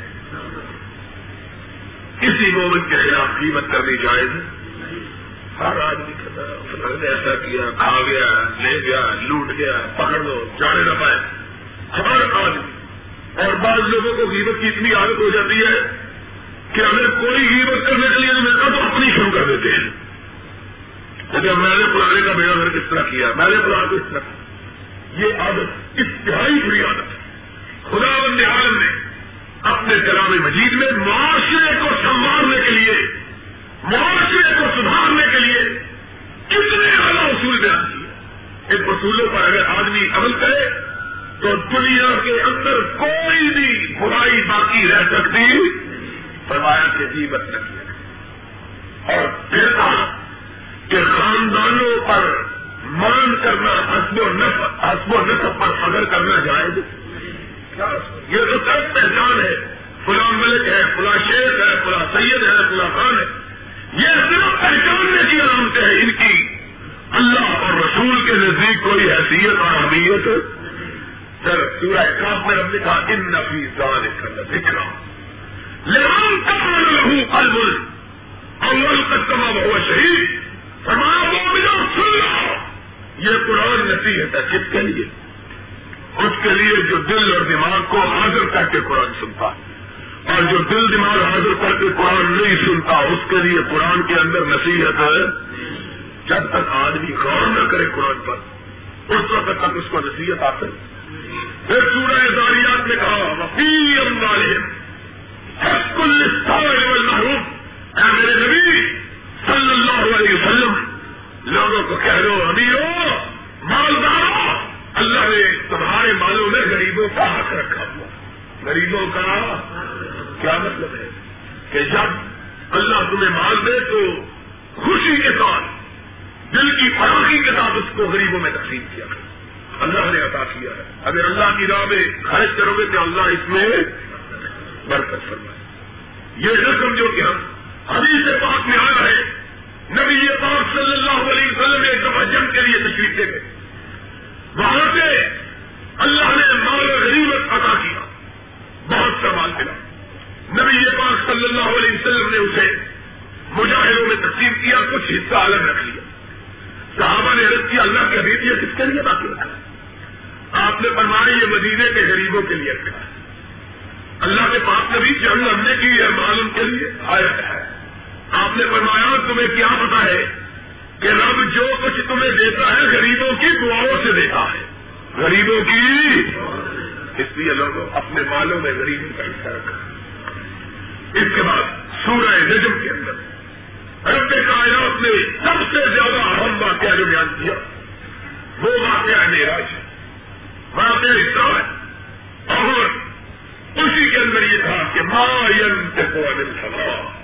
کسی مومن کے خلاف قیمت کرنی جائز ہر آدمی نے ایسا کیا، کھا گیا، لے گیا، لوٹ گیا، پکڑ لو، جانے نہ پائے۔ ہر آدمی۔ اور بعض لوگوں کو قیمت کی اتنی عادت ہو جاتی ہے کہ اگر کوئی قیمت کرنے کے لیے نہیں ملتا تو اپنی شروع کر دیتے ہیں۔ لیکن میں نے پرانے کا بیڑا گھر کس طرح کیا؟ میں نے پلانے کو اس طرح کیا؟ یہ عادت، انتہائی بری عادت ہے۔ خدا بند عالم نے اپنے کلام مجید میں معاشرے کو سنبھالنے کے لیے، معاشرے کو سدھارنے کے لیے کتنے اعلیٰ اصول بیان کیے۔ ان اصولوں پر اگر آدمی عمل کرے تو دنیا کے اندر کوئی بھی برائی باقی رہ سکتی، فرمایا کے جیوت نہ اور پھر کہا کہ خاندانوں پر مان کرنا حسب و نصب حسب و نصب پر فخر کرنا جائز یہ تو سب پہچان ہے۔ فلاں ملک ہے، فلاں شیخ ہے، فلاں سید ہے، فلاں خان ہے۔ یہ صرف پہچاننے کی علامتیں ہیں ان کی۔ اللہ اور رسول کے نزدیک کوئی حیثیت اور اہمیت سر، سورہ کاف میں ہم نے کہا، ان نفی زال ذکر لمن کہاں لہو قلب اول قدمہ ہوا شہید فرمایا مومنہ سن لو یہ قرآن نصیحت ہے کس کے لیے۔ اس کے لیے جو دل اور دماغ کو حاضر کر کے قرآن سنتا ہے۔ اور جو دل، دماغ حاضر کر کے قرآن نہیں سنتا، اس کے لیے قرآن کے اندر نصیحت ہے۔ جب تک آدمی غور نہ کرے قرآن پر، اس وقت تک اس کو نصیحت آتے پھر سورہ داریات نے کہا، وفی محروم اے میرے نبی، صلی اللہ علیہ وسلم لوگوں کو کہہ دو ابھی ہو مالداروں اللہ نے تمہارے مالوں میں غریبوں کا حق رکھا ہوا۔ غریبوں کا کیا مطلب ہے؟ کہ جب اللہ تمہیں مال دے تو خوشی کے ساتھ، دل کی پڑھا غریبوں میں تقسیم کیا۔ اللہ نے عطا کیا ہے۔ اگر اللہ کی راہ میں خرچ کرو گے تو اللہ اس میں برکت فرمائے۔ یہ رقم جو کہ ہم حدیث پاک میں آیا ہے نبی یہ پاک صلی اللہ علیہ وسلم ایک دفعہ جنگ کے لیے تشریف دے گئے۔ وہاں سے اللہ نے مال غریبت عطا کیا بہت سا مال ملا۔ نبی یہ پاک صلی اللہ علیہ وسلم نے اسے مجاہدوں میں تقسیم کیا، کچھ حصہ الگ رکھ لیا۔ صحابہ نے حضرت کیا، اللہ کے حبیب یہ کس کے لیے باقی رکھا۔ آپ نے فرمایا، یہ مدینے کے غریبوں کے لیے رکھا۔ اللہ کے پاس نبی جنگ لڑنے کی یہ معلوم کے لیے آیا ہے۔ آپ نے فرمایا، تمہیں کیا پتا ہے کہ رب جو کچھ تمہیں دیتا ہے غریبوں کی دعاؤں سے دیتا ہے۔ غریبوں کی۔ اس لیے لوگوں اپنے مالوں میں غریبوں کا حصہ رکھا۔ اس کے بعد سورہ نجم کے اندر رب کائنات نے سب سے زیادہ اہم واقعہ جو بیان کیا، وہ واقعہ میرا ہے واقعہ حصہ ہے۔ اور اسی کے اندر یہ تھا کہ ما ينطق عن الهوى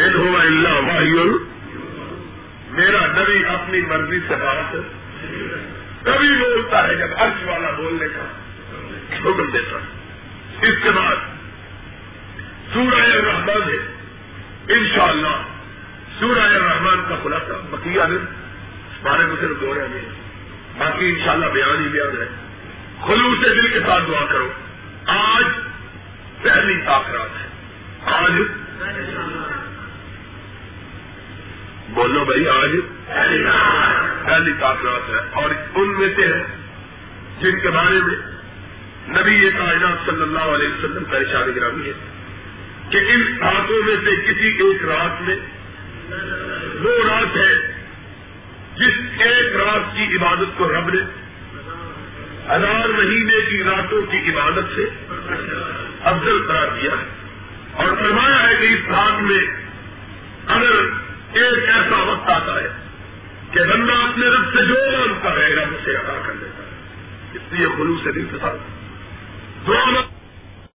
ان هو وحی. میرا نبی اپنی مرضی سے بات کبھی بولتا ہے جب عرش والا بولنے کا حکم دیتا ہے. اس کے بعد سورہ الرحمن ہے. انشاءاللہ سورہ الرحمن کا خلاصہ بقیہ دن بارے میں صرف دو رہے باقی انشاءاللہ بیان ہی بیان ہے. خلوص دل کے ساتھ دعا کرو. آج پہلی تاخرات ہے. آج بولو بھائی، آج پہلی تاخرات ہے اور ان میں سے ہے جن کے بارے میں نبی یہ کائنات صلی اللہ علیہ وسلم کا اشارہ گرامی ہے کہ ان راتوں میں سے کسی ایک رات میں وہ رات ہے جس ایک رات کی عبادت کو رب نے ہزار مہینے کی راتوں کی عبادت سے افضل قرار دیا ہے اور فرمایا ہے کہ اس رات میں اگر ایک ایسا وقت آتا ہے کہ بندہ اپنے رب سے جو مانگتا ہے رب اسے ادا کر لیتا ہے۔ اس لیے خلوص سے دل کے ساتھ دعا